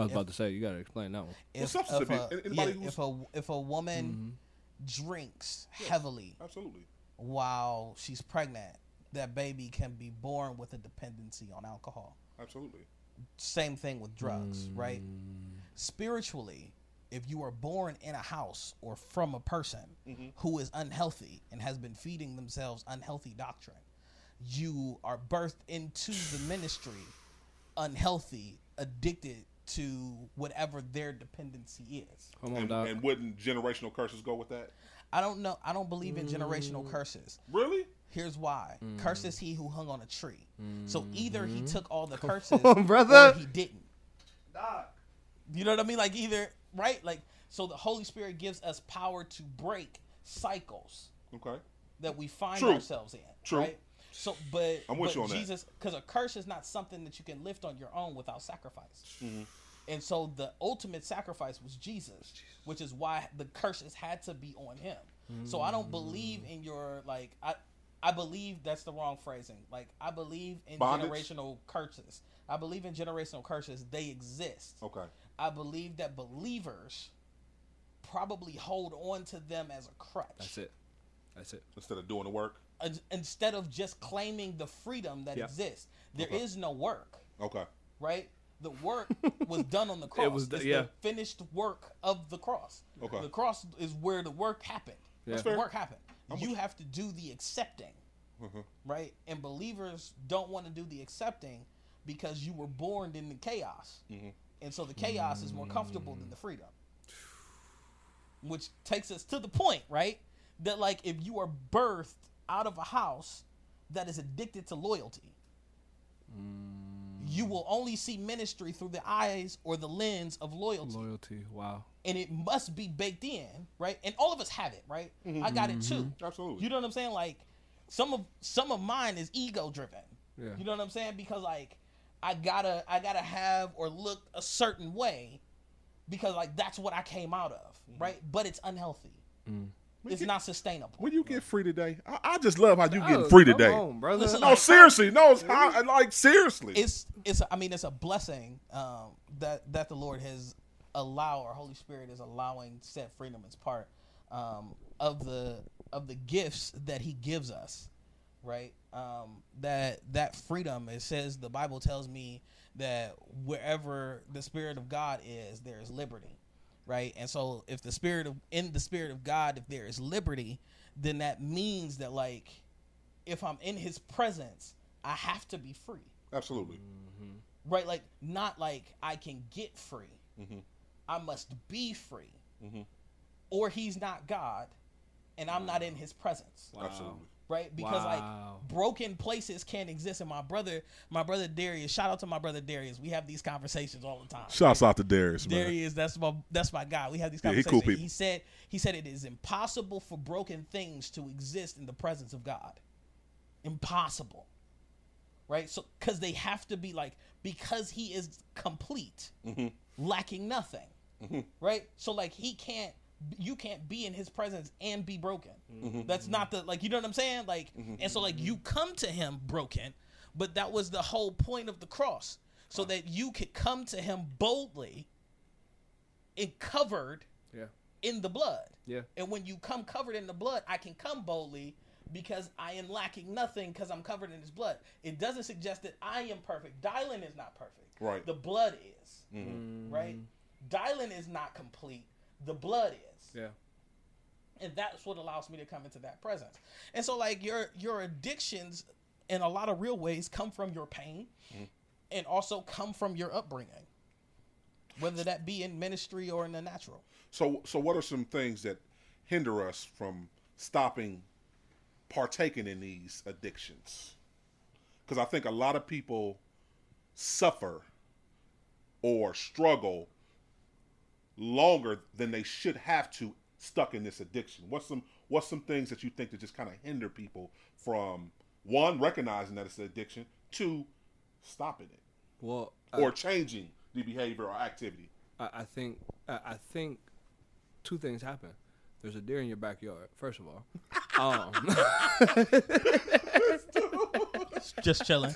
I was If- about to say you got to explain that one. if, substance if, abuse. a, Anybody yeah, if a if a woman mm-hmm. drinks heavily Absolutely. while she's pregnant, that baby can be born with a dependency on alcohol. Absolutely. Same thing with drugs, mm. right? Spiritually, if you are born in a house or from a person mm-hmm. who is unhealthy and has been feeding themselves unhealthy doctrine, you are birthed into the ministry unhealthy, addicted to whatever their dependency is. Come on, And, dog. and wouldn't generational curses go with that? I don't know. I don't believe in generational curses. Really? Here's why. Mm. Cursed is he who hung on a tree. So either he took all the curses Mm-hmm. on, brother. or he didn't. Doc. You know what I mean? Like either right? Like so the Holy Spirit gives us power to break cycles Okay. that we find True. ourselves in. True. Right? So but, I'm with but you on that. Jesus because a curse is not something that you can lift on your own without sacrifice. Mm-hmm. And so the ultimate sacrifice was Jesus, which is why the curses had to be on him. So I don't believe in your like I I believe that's the wrong phrasing. Like I believe in Bondage? generational curses. I believe in generational curses. They exist. Okay. I believe that believers probably hold on to them as a crutch. That's it. That's it. Instead of doing the work. Instead of just claiming the freedom that Yeah. exists. There is Okay. no work. Okay. right? The work was done on the cross. It was do- it's yeah. the finished work of the cross. Okay. The cross is where the work happened. Yeah. That's The work happened. I'm you with have to do the accepting, Mhm. right? And believers don't want to do the accepting because you were born in the chaos. Mhm. And so the chaos is more comfortable than the freedom. Which takes us to the point, right? That like if you are birthed out of a house that is addicted to loyalty, you will only see ministry through the eyes or the lens of loyalty. Loyalty. Wow. And it must be baked in, right? And all of us have it, right? Mm-hmm. I got it too. Mm-hmm. Absolutely. You know what I'm saying? Like some of some of mine is ego driven. Yeah. You know what I'm saying? Because like I gotta I gotta have or look a certain way because like that's what I came out of, mm-hmm. right? But it's unhealthy. Mm. It's not sustainable. When you get free today, I, I just love how you Oh, getting free come today. on, brother. Listen, no, like, seriously, no, it's how, like seriously. It's it's I mean it's a blessing um, that that the Lord has allowed or Holy Spirit is allowing set freedom as part um, of the of the gifts that He gives us, right? Um, that that freedom it says the Bible tells me that wherever the Spirit of God is, there is liberty, right? And so if the Spirit of in the Spirit of God, if there is liberty, then that means that like if I'm in His presence, I have to be free Absolutely. right? Like not like I can get free. Mhm. I must be free, Mhm. or He's not God, and I'm not in His presence. Absolutely. Right? Because Wow. like broken places can't exist. And my brother, my brother Dharius, shout out to my brother Dharius. We have these conversations all the time. Shouts out to Dharius, man. Dharius, that's my that's my guy. We have these Yeah, he conversations. cool people. He said he said it is impossible for broken things to exist in the presence of God. Impossible. Right? So cuz they have to be like because he is complete, Mhm. lacking nothing. Mhm. Right? So like he can't you can't be in his presence and be broken. Mhm. That's not the like you know what I'm saying? Like Mhm. and so like you come to him broken, but that was the whole point of the cross. So that you could come to him boldly and covered Yeah. in the blood. Yeah. And when you come covered in the blood, I can come boldly because I am lacking nothing because I'm covered in his blood. It doesn't suggest that I am perfect. Dylan is not perfect. Right. The blood is. Mhm. Right? Dylan is not complete. The blood is. Yeah. And that's what allows me to come into that presence. And so like your your addictions in a lot of real ways come from your pain Mhm. and also come from your upbringing. Whether that be in ministry or in the natural. So, so what are some things that hinder us from stopping partaking in these addictions? Because I think a lot of people suffer or struggle longer than they should have to stuck in this addiction. What's some what's some things that you think that just kind of hinder people from one recognizing that it's an addiction, two stopping it Well, or I- changing the behavior or activity? I, I think I, I think two things happen. There's a deer in your backyard. First of all, um, just chilling.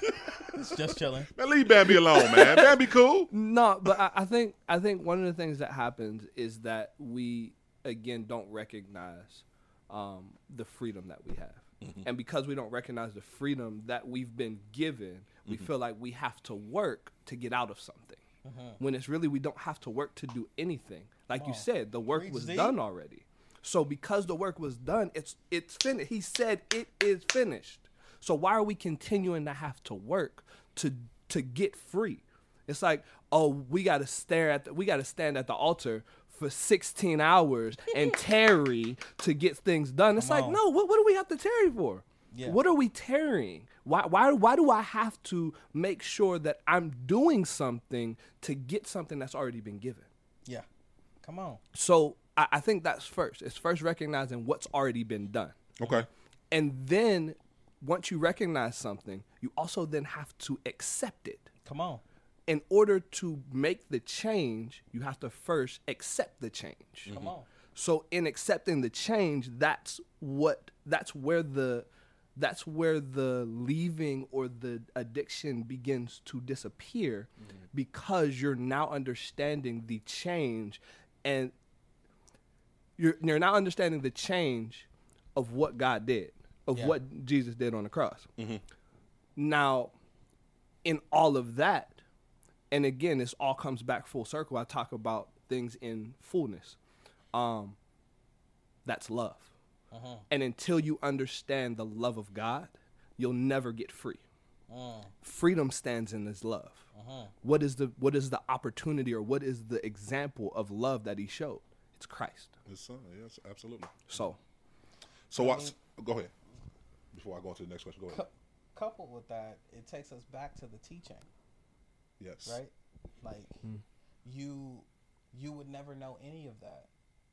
It's just chilling. Man, leave Bambi alone, man. Bambi cool. No, but I, I think I think one of the things that happens is that we again don't recognize um, the freedom that we have, Mm-hmm. and because we don't recognize the freedom that we've been given, we Mhm. feel like we have to work to get out of something. Mhm. When it's really we don't have to work to do anything. Like you Oh. said, the work Preach, was Z. done already. So because the work was done, it's it's finished. He said it is finished. So why are we continuing to have to work to to get free? It's like, oh, we got to stare at the, we got to stand at the altar for 16 hours and tarry to get things done. It's Come like, on. no, what, what do we have to tarry for? Yeah. What are we tarrying? Why, why, why do I have to make sure that I'm doing something to get something that's already been given? Yeah. Come on. So I, I think that's first. It's first recognizing what's already been done. Okay. And then once you recognize something, you also then have to accept it. Come on. In order to make the change, you have to first accept the change. Come mm-hmm. on. So in accepting the change, that's what that's where the that's where the leaving or the addiction begins to disappear mm-hmm. because you're now understanding the change and you're you're now understanding the change of what God did, of Yeah. what Jesus did on the cross. Mm-hmm. Now, in all of that, and again, this all comes back full circle. I talk about things in fullness. Um, that's love. Uh-huh. And until you understand the love of God, you'll never get free. Mm. Freedom stands in His love. Uh-huh. What is the what is the opportunity or what is the example of love that He showed? It's Christ. His son, yes, absolutely. So, So what? Go ahead. Before I go on to the next question, go ahead. Cou- coupled with that, it takes us back to the teaching, Yes. right? Like Hmm. you, you would never know any of that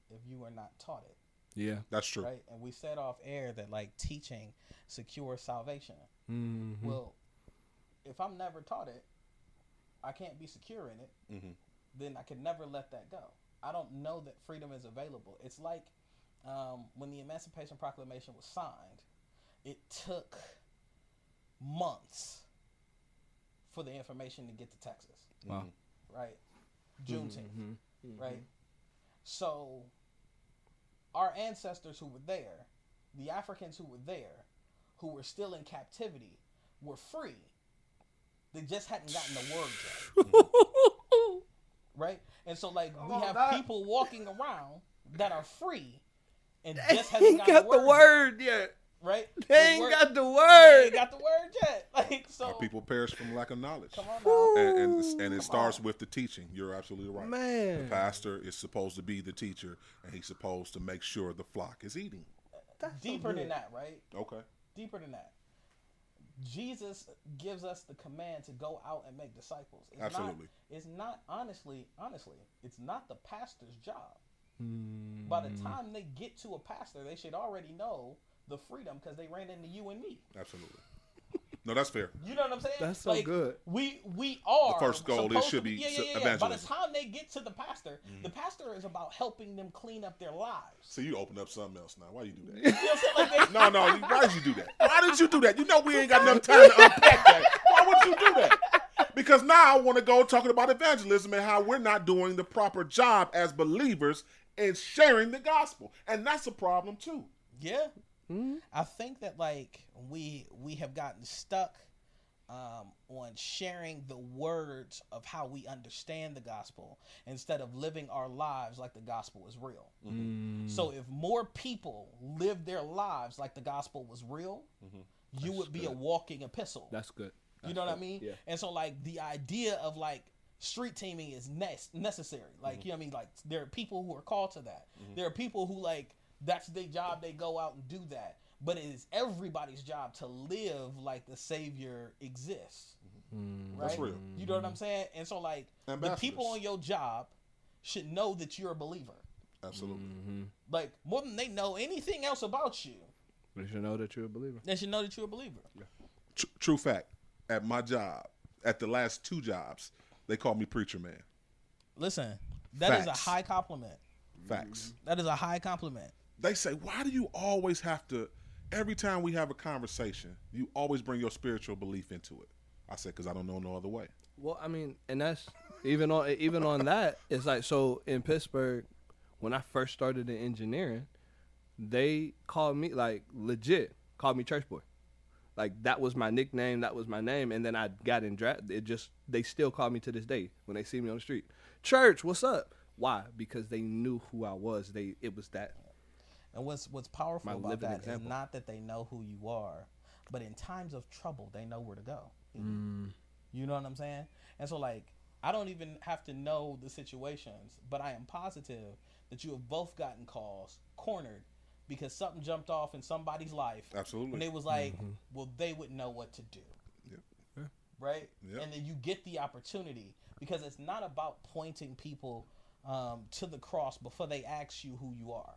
if you were not taught it. Yeah. That's true. Right, and we said off air that like teaching secures salvation. Mhm. Well, if I'm never taught it, I can't be secure in it. Mhm. Then I can never let that go. I don't know that freedom is available. It's like um, when the Emancipation Proclamation was signed, it took months for the information to get to Texas. Wow. Right? Juneteenth. Mhm. Right? So, our ancestors who were there, the Africans who were there, who were still in captivity, were free. They just hadn't gotten the word yet. right? And so, like, we on, have Doc. people walking around that are free and They just haven't ain't gotten got the the word, word yet. Right? They The ain't word- got the They word. ain't got the word yet. Like, so. Our people perish from lack of knowledge. Come on now. And, and, and it starts with the teaching. You're absolutely right. Man. The pastor is supposed to be the teacher, and he's supposed to make sure the flock is eating. deeper than that, right? Okay. Deeper than that. Jesus gives us the command to go out and make disciples. It's Absolutely. Not, it's not honestly, honestly, it's not the pastor's job. Hmm. By the time they get to a pastor, they should already know the freedom because they ran into you and me. Absolutely. No, that's fair. You know what I'm saying? That's so Like, good. We we are The first goal, it should be yeah, yeah, yeah, yeah. By the. Mm-hmm. time they get to the pastor, the pastor is about helping them clean up their lives. So you open up something else now. Why you do You that? know what I'm? Like they- no, no. Why did you do that? Why did you do that? You know we ain't got enough time to unpack that. Why would you do that? Because now I want to go talking about evangelism and how we're not doing the proper job as believers in sharing the gospel, and that's a problem too. Yeah. Mm-hmm. I think that like we we have gotten stuck um, on sharing the words of how we understand the gospel instead of living our lives like the gospel is real. Mm-hmm. So if more people live their lives like the gospel was real, mm-hmm. you would be a walking epistle. That's good. You know what I mean? Yeah. And so like the idea of like street teaming is ne- necessary. Like you know what I mean? Like there are people who are called to that. There are people who like that's their job. They go out and do that. But it is everybody's job to live like the Savior exists. Mm-hmm. Right? That's real. You know what I'm saying? And so like the people on your job should know that you're a believer. Absolutely. Mm-hmm. Like more than they know anything else about you, They should know that you're a believer. they should know that you're a believer. Tr- true fact. At my job, at the last two jobs, they call me preacher man. Listen, that is Facts. a high compliment. Facts. That is a high compliment. They say, why do you always have to? Every time we have a conversation, you always bring your spiritual belief into it. I said, because I don't know no other way. Well, I mean, and that's even on even on that. It's like so in Pittsburgh, when I first started in engineering, they called me like legit called me church boy. Like that was my nickname, that was my name, and then I got in draft. It just they still call me to this day when they see me on the street. Church, what's up? Why? Because they knew who I was. They it was that. And what's what's powerful My about living that is example. not that they know who you are, but in times of trouble, they know where to go. Mm. You know what I'm saying? And so, like, I don't even have to know the situations, but I am positive that you have both gotten calls, cornered, because something jumped off in somebody's life. Absolutely. And they was like, Mhm. well, they wouldn't know what to do. Yep. Right? Yep. And then you get the opportunity because it's not about pointing people um, to the cross before they ask you who you are.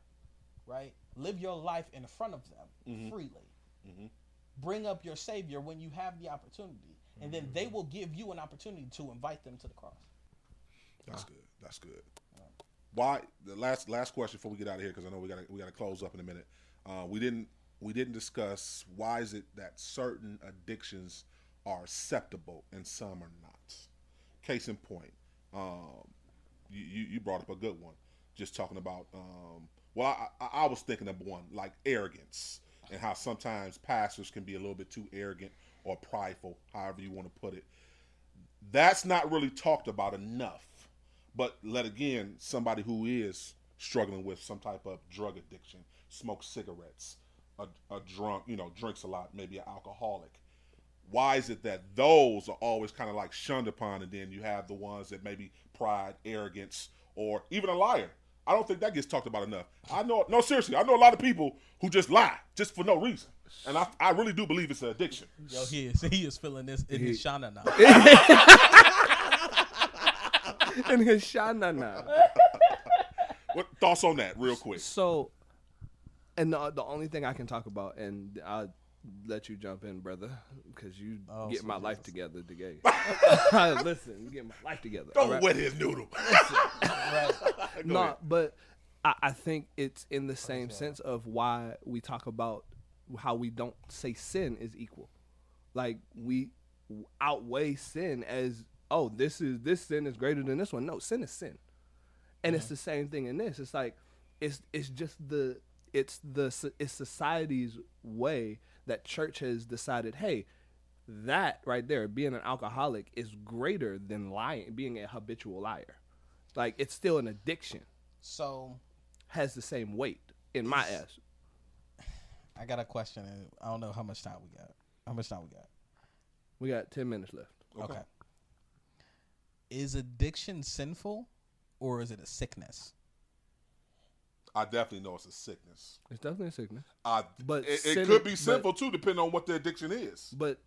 Right? Live your life in front of them Mhm. freely Mhm. bring up your savior when you have the opportunity and then they will give you an opportunity to invite them to the cross That's good. That's good. Why? The last last question before we get out of here, because I know we got to we got to close up in a minute. Uh, we didn't we didn't discuss why is it that certain addictions are acceptable and some are not. Case in point, um, you, you you brought up a good one, just talking about. Um, well, I, I, I was thinking of one like arrogance and how sometimes pastors can be a little bit too arrogant or prideful, however you want to put it That's not really talked about enough. But let again, somebody who is struggling with some type of drug addiction, smokes cigarettes, a, a drunk, you know, drinks a lot, maybe an alcoholic. Why is it that those are always kind of like shunned upon, and then you have the ones that maybe pride, arrogance, or even a liar? I don't think that gets talked about enough. I know, no, seriously, I know a lot of people who just lie just for no reason, and I, I really do believe it's an addiction. Yo, he is he is feeling this in his shana now. in his shana now. What thoughts on that, real quick? So, and the, the only thing I can talk about, and I'll let you jump in, brother, because you Oh, get sweet my life Jesus. together together. Listen, you get my life together. Don't all right? wet his noodle. right. No, ahead. but I, I think it's in the same sense of why we talk about how we don't say sin is equal. Like we outweigh sin as oh this is this sin is greater than this one. No, sin is sin, and it's the same thing in this. It's like it's it's just the it's the it's society's way that church has decided. Hey, that right there, being an alcoholic is greater than lying, being a habitual liar. Like it's still an addiction. So Has the same weight in my Is- ass. I got a question, and I don't know how much time we got. How much time we got? We got ten minutes left. Okay. Is addiction sinful, or is it a sickness? I definitely know it's a sickness. It's definitely a sickness. I, But it, it sin- could be but- sinful too, depending on what the addiction is. But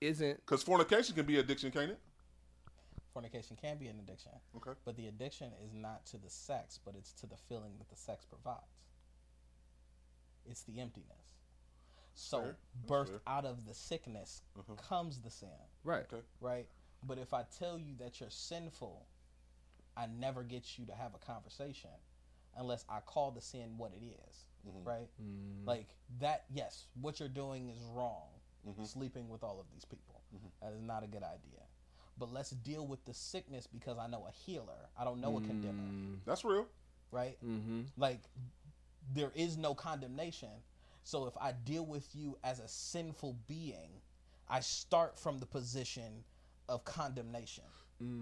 isn't Because fornication can be addiction, can't it? Fornication can be an addiction. Okay. But the addiction is not to the sex, but it's to the feeling that the sex provides. It's the emptiness. So Fair. That's birthed fair. out of the sickness Mhm. comes the sin. right? Okay. Right? But if I tell you that you're sinful, I never get you to have a conversation unless I call the sin what it is. Mhm. Right? Mm. Like that, yes, what you're doing is wrong. Mhm. Sleeping with all of these people. Mhm. That is not a good idea. But let's deal with the sickness because I know a healer. I don't know a condemner. Mm. That's real. Right? Mm-hmm. Like there is no condemnation. So if I deal with you as a sinful being, I start from the position of condemnation.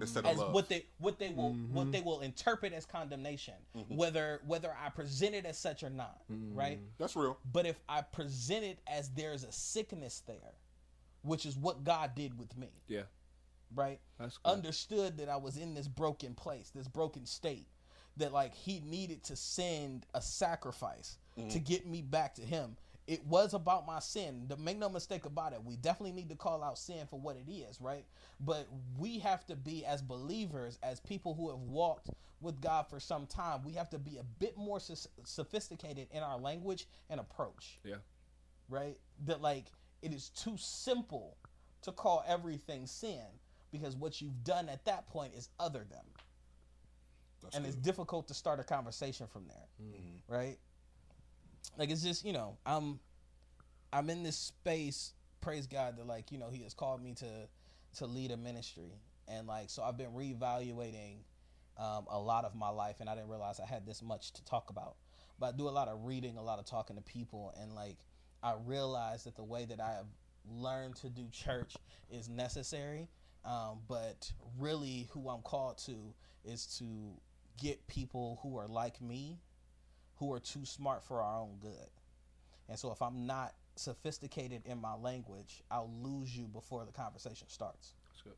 Instead As love. what they what they will Mm-hmm. what they will interpret as condemnation, Mhm. whether whether I present it as such or not, Mm-hmm. right? That's real. But if I present it as there's a sickness there, which is what God did with me, Yeah. right? That's cool. Understood that I was in this broken place, this broken state, that like He needed to send a sacrifice to get me back to Him. It was about my sin. To make no mistake about it, we definitely need to call out sin for what it is, right? But we have to be, as believers, as people who have walked with God for some time, we have to be a bit more sophisticated in our language and approach Yeah. right? That like it is too simple to call everything sin because what you've done at that point is other them. That's and it's difficult to start a conversation from there. Mm-hmm. Right? Like it's just, you know, I'm I'm in this space, praise God that like, you know, he has called me to to lead a ministry. And like so I've been reevaluating um, a lot of my life and I didn't realize I had this much to talk about. But I do a lot of reading, a lot of talking to people and like I realized that the way that I have learned to do church is necessary. Um, but really who I'm called to is to get people who are like me who are too smart for our own good. And so if I'm not sophisticated in my language, I'll lose you before the conversation starts. That's good.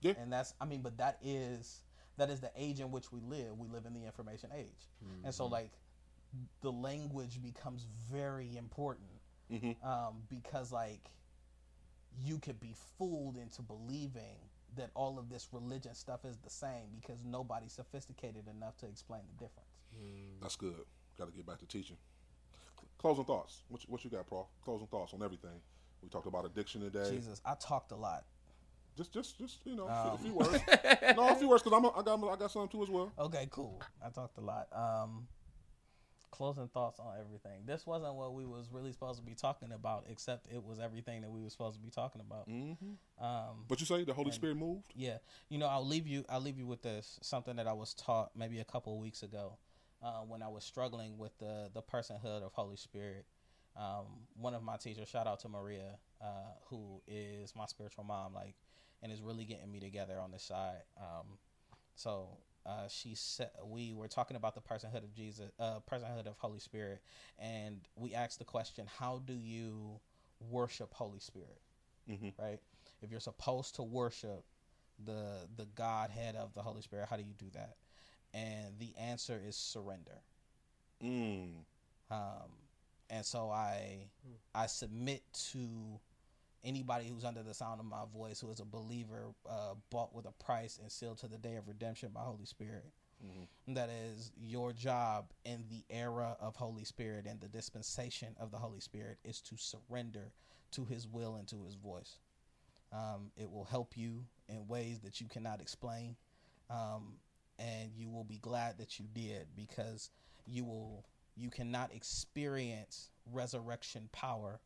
Yeah. And that's I mean, but that is that is the age in which we live. We live in the information age. And so like the language becomes very important. Mhm. Um, because like you could be fooled into believing that all of this religion stuff is the same because nobody's sophisticated enough to explain the difference. That's good. Got to get back to teaching. Closing thoughts. What you, what you got, Paul? Closing thoughts on everything. We talked about addiction today. Jesus, I talked a lot. Just, just, just you know, Um. a few words. no, a few words because I'm, a, I got, I got some too as well. Okay, cool. I talked a lot. Um, closing thoughts on everything. This wasn't what we was really supposed to be talking about, except it was everything that we were supposed to be talking about. Mm-hmm. Um, But you say the Holy and- Spirit moved. Yeah, you know, I'll leave you. I'll leave you with this. Something that I was taught maybe a couple of weeks ago, uh, when I was struggling with the the personhood of Holy Spirit. Um, one of my teachers, shout out to Maria, uh, who is my spiritual mom. Like, and is really getting me together on this side. Um, so uh, she said we were talking about the personhood of Jesus, uh, personhood of Holy Spirit, and we asked the question: How do you worship Holy Spirit? Mhm. Right? If you're supposed to worship the the Godhead of the Holy Spirit, how do you do that? And the answer is surrender. Mm. Um, and so I I submit to anybody who's under the sound of my voice who is a believer, uh, bought with a price and sealed to the day of redemption by Holy Spirit. That is your job in the era of Holy Spirit and the dispensation of the Holy Spirit is to surrender to His will and to His voice. Um, it will help you in ways that you cannot explain, um, and you will be glad that you did because you will you cannot experience resurrection power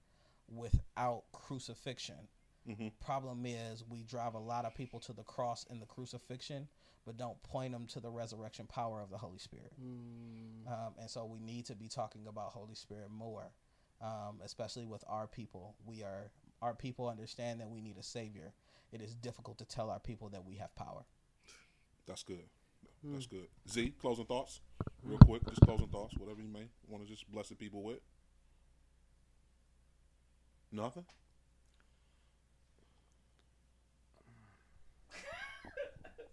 without crucifixion. Mhm. Problem is, we drive a lot of people to the cross in the crucifixion, but don't point them to the resurrection power of the Holy Spirit. Um, and so we need to be talking about Holy Spirit more, um, especially with our people. We are our people understand that we need a savior. It is difficult to tell our people that we have power. That's good. Hmm. That's good. Z, closing thoughts, real quick. Just closing thoughts, whatever you may want to just bless the people with. Nothing.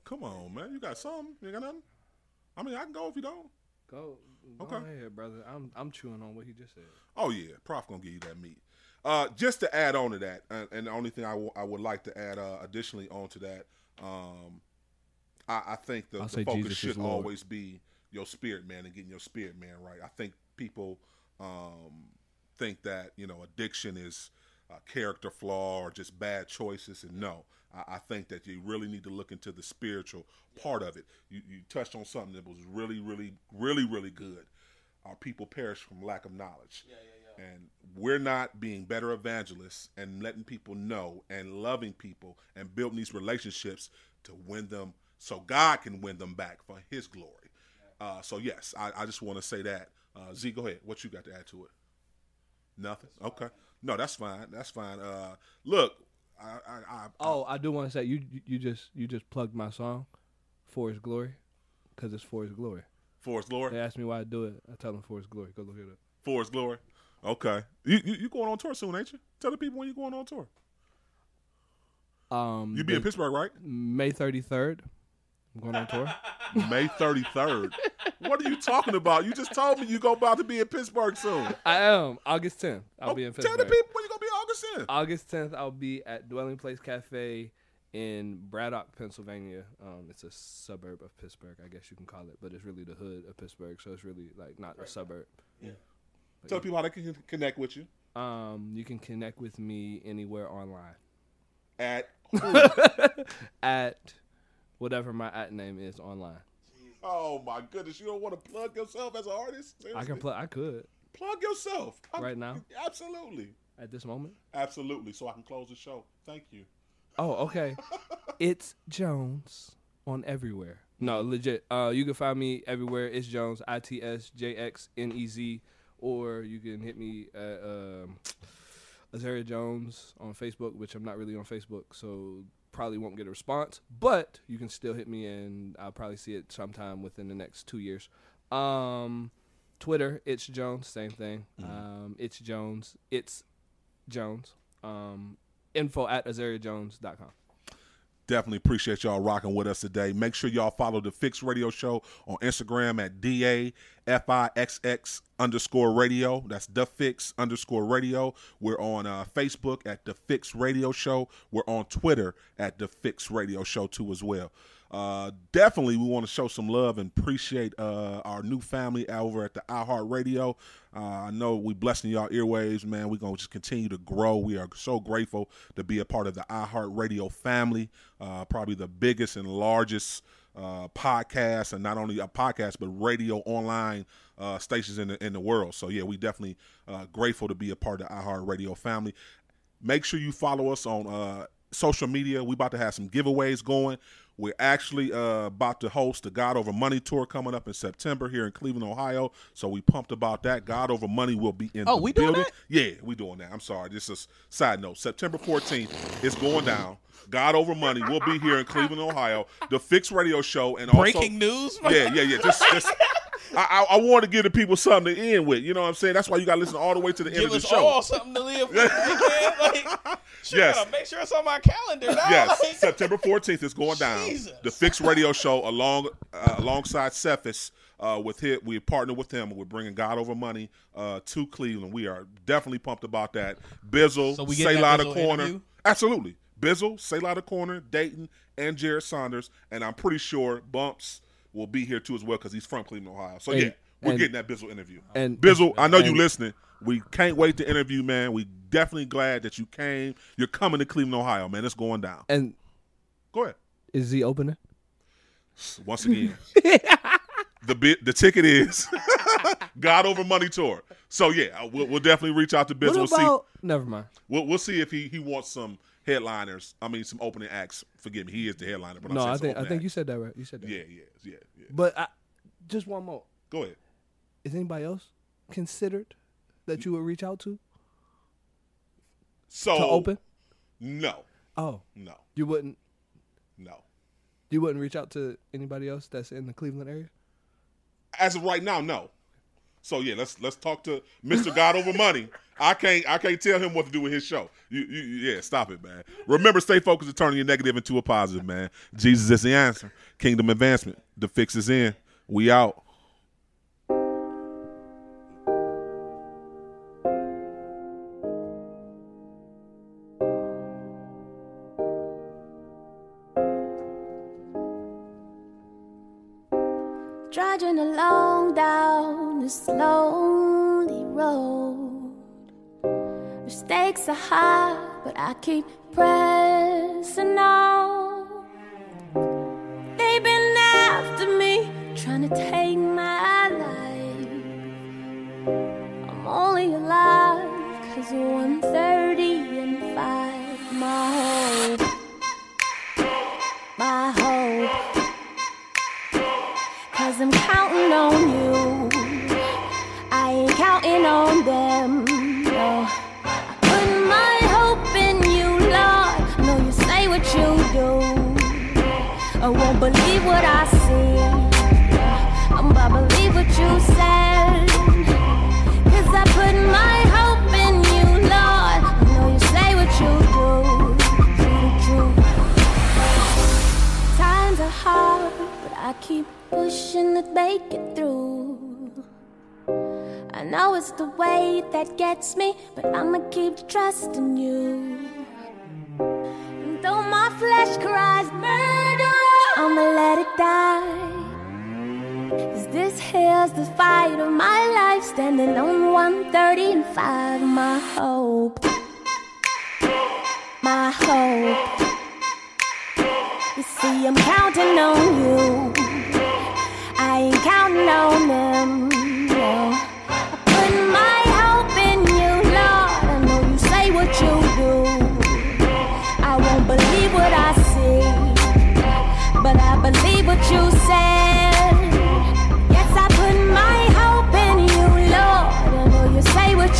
Come on, man. You got something? You got nothing? I mean, I can go if you don't. Go, go Okay. ahead, brother. I'm I'm chewing on what he just said. Oh yeah, Prof gonna give you that meat. Uh, just to add on to that, and, and the only thing I, w- I would like to add uh, additionally onto that, um, I, I think the, the focus Jesus should always be your spirit man and getting your spirit man right. I think people um, think that you know addiction is a character flaw or just bad choices, and no, I, I think that you really need to look into the spiritual part of it. You, you touched on something that was really, really, really, really good. Our people perish from lack of knowledge. And we're not being better evangelists and letting people know and loving people and building these relationships to win them so God can win them back for His glory. Uh, so, yes, I, I just want to say that. Uh, Z, go ahead. What you got to add to it? Nothing? Okay. No, that's fine. That's fine. Uh, look, I, I, I, Oh, I do want to say you you- just you just plugged my song, for His glory, because it's for His glory. For His glory. They ask me why I do it. I tell them for His glory. Go look it up. for His glory. Okay. You, you you going on tour soon, ain't you? Tell the people when you going on tour. Um, You be in Pittsburgh, right? May thirty third. I'm going on tour. May 33rd. what are you talking about? You just told me you go about to be in Pittsburgh soon. I am August tenth. I'll be in Pittsburgh. Tell the people when you gonna be August 10th. August tenth, I'll be at Dwelling Place Cafe in Braddock, Pennsylvania. Um, it's a suburb of Pittsburgh, I guess you can call it, but it's really the hood of Pittsburgh, so it's really like not a suburb. Yeah. But Tell yeah. people how they can connect with you. Um, you can connect with me anywhere online. At at whatever my at name is online. Oh my goodness, you don't want to plug yourself as an artist? I can plug. I could plug yourself I'm- right now Absolutely. at this moment. Absolutely. So I can close the show. Thank you. Oh, okay. it's Jones on everywhere. No, legit. Uh, you can find me everywhere. It's Jones. I T S J X N E Z. Or you can hit me at um, Azaria Jones on Facebook, which I'm not really on Facebook, so probably won't get a response. But you can still hit me, and I'll probably see it sometime within the next two years. Um, Twitter, it's Jones, same thing. Um, it's Jones. It's Jones. Um, info at azariajones.com. Definitely appreciate y'all rocking with us today. Make sure y'all follow the Fixx Radio Show on Instagram at D A F I X X underscore radio. That's the Fixx underscore radio. We're on uh, Facebook at the Fixx Radio Show. We're on Twitter at the Fixx Radio Show too as well. Uh, definitely, we want to show some love and appreciate uh, our new family over at the iHeart Radio. Uh, I know we blessing y'all earwaves, man. We're gonna just continue to grow. We are so grateful to be a part of the iHeart Radio family. Uh, probably the biggest and largest uh, podcast, and not only a podcast but radio online uh, stations in the in the world. So yeah, we definitely uh, grateful to be a part of the iHeart Radio family. Make sure you follow us on uh, social media. We about to have some giveaways going. We're actually uh, about to host the God Over Money tour coming up in September here in Cleveland, Ohio. So we pumped about that. God Over Money will be in Oh, the we doing building. that? Yeah, we doing that. I'm sorry. This is side note. September 14th is going down. God Over Money will be here in Cleveland, Ohio. The Fixx Radio Show and also Breaking news? Yeah, yeah, yeah. Just, just I, I, I want to give the people something to end with. You know what I'm saying? That's why you got to listen all the way to the end of the us show. all something to live with. Like, shit, Yes. gotta make sure it's on my calendar. Now. yes, Like, September 14th is going down. Jesus. The Fixx Radio Show along uh, alongside Cephas. Uh, with hit, we partnered with him. We're bringing God Over Money uh, to Cleveland. We are definitely pumped about that. Bizzle, So we get Say that Loud Bizzle Corner, interview? absolutely. Bizzle, Say Loud Corner, Dayton, and Jered Sanders, and I'm pretty sure Bumps will be here too as well because he's from Cleveland, Ohio. So And- yeah, we're and- getting that Bizzle interview. and- Bizzle, I know you and- listening. We can't wait to interview, man. We definitely glad that you came. You're coming to Cleveland, Ohio, man. It's going down. And Go ahead. is he opening? Once again, the bit the ticket is God Over Money tour. So yeah, we'll, we'll definitely reach out to Biz. What We'll see. about? Never mind. We'll, we'll see if he he wants some headliners. I mean, some opening acts. Forgive me, he is the headliner. But no, I think I think you said that right. You said that. Yeah, yeah, yeah, yeah. But I, just one more. Go ahead. Is anybody else considered that you would reach out to So to open? No, Oh, no, you wouldn't. no. You wouldn't reach out to anybody else that's in the Cleveland area. As of right now, no. So yeah, let's let's talk to Mr. God Over Money. I can't I can't tell him what to do with his show. You, you yeah, stop it, man. Remember, stay focused and turning your negative into a positive, man. Jesus is the answer. Kingdom advancement. The fix is in. We out. Keep pressing on. They've been after me, trying to take my life. I'm only alive cause 130 and 5. My hope, my hope. Cause I'm counting on you. I ain't counting on them. Believe what I see. I'm about to believe what you said. Cause I put my hope in you, Lord. I know you say what you do. Times are hard, but I keep pushing to make it through. I know it's the way that gets me, but I'ma keep trusting you. And though my flesh cries murder, I'ma let it die. Cause this here's the fight of my life, standing on 130 and 5. My hope, my hope. You see, I'm counting on you. I ain't counting on them.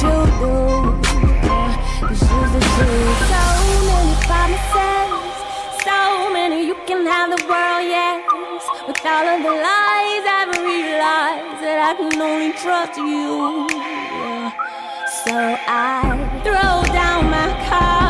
You do. Cause you're the truth. So many promises, so many you can have the world, yes. With all of the lies, I've realized that I can only trust you. So I throw down my cards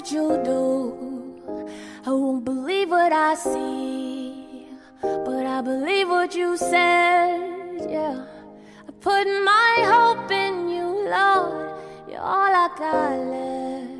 In you, do. I won't believe what what I see, but I believe what you said. Yeah, I put my hope in you, Lord. You're all I got left.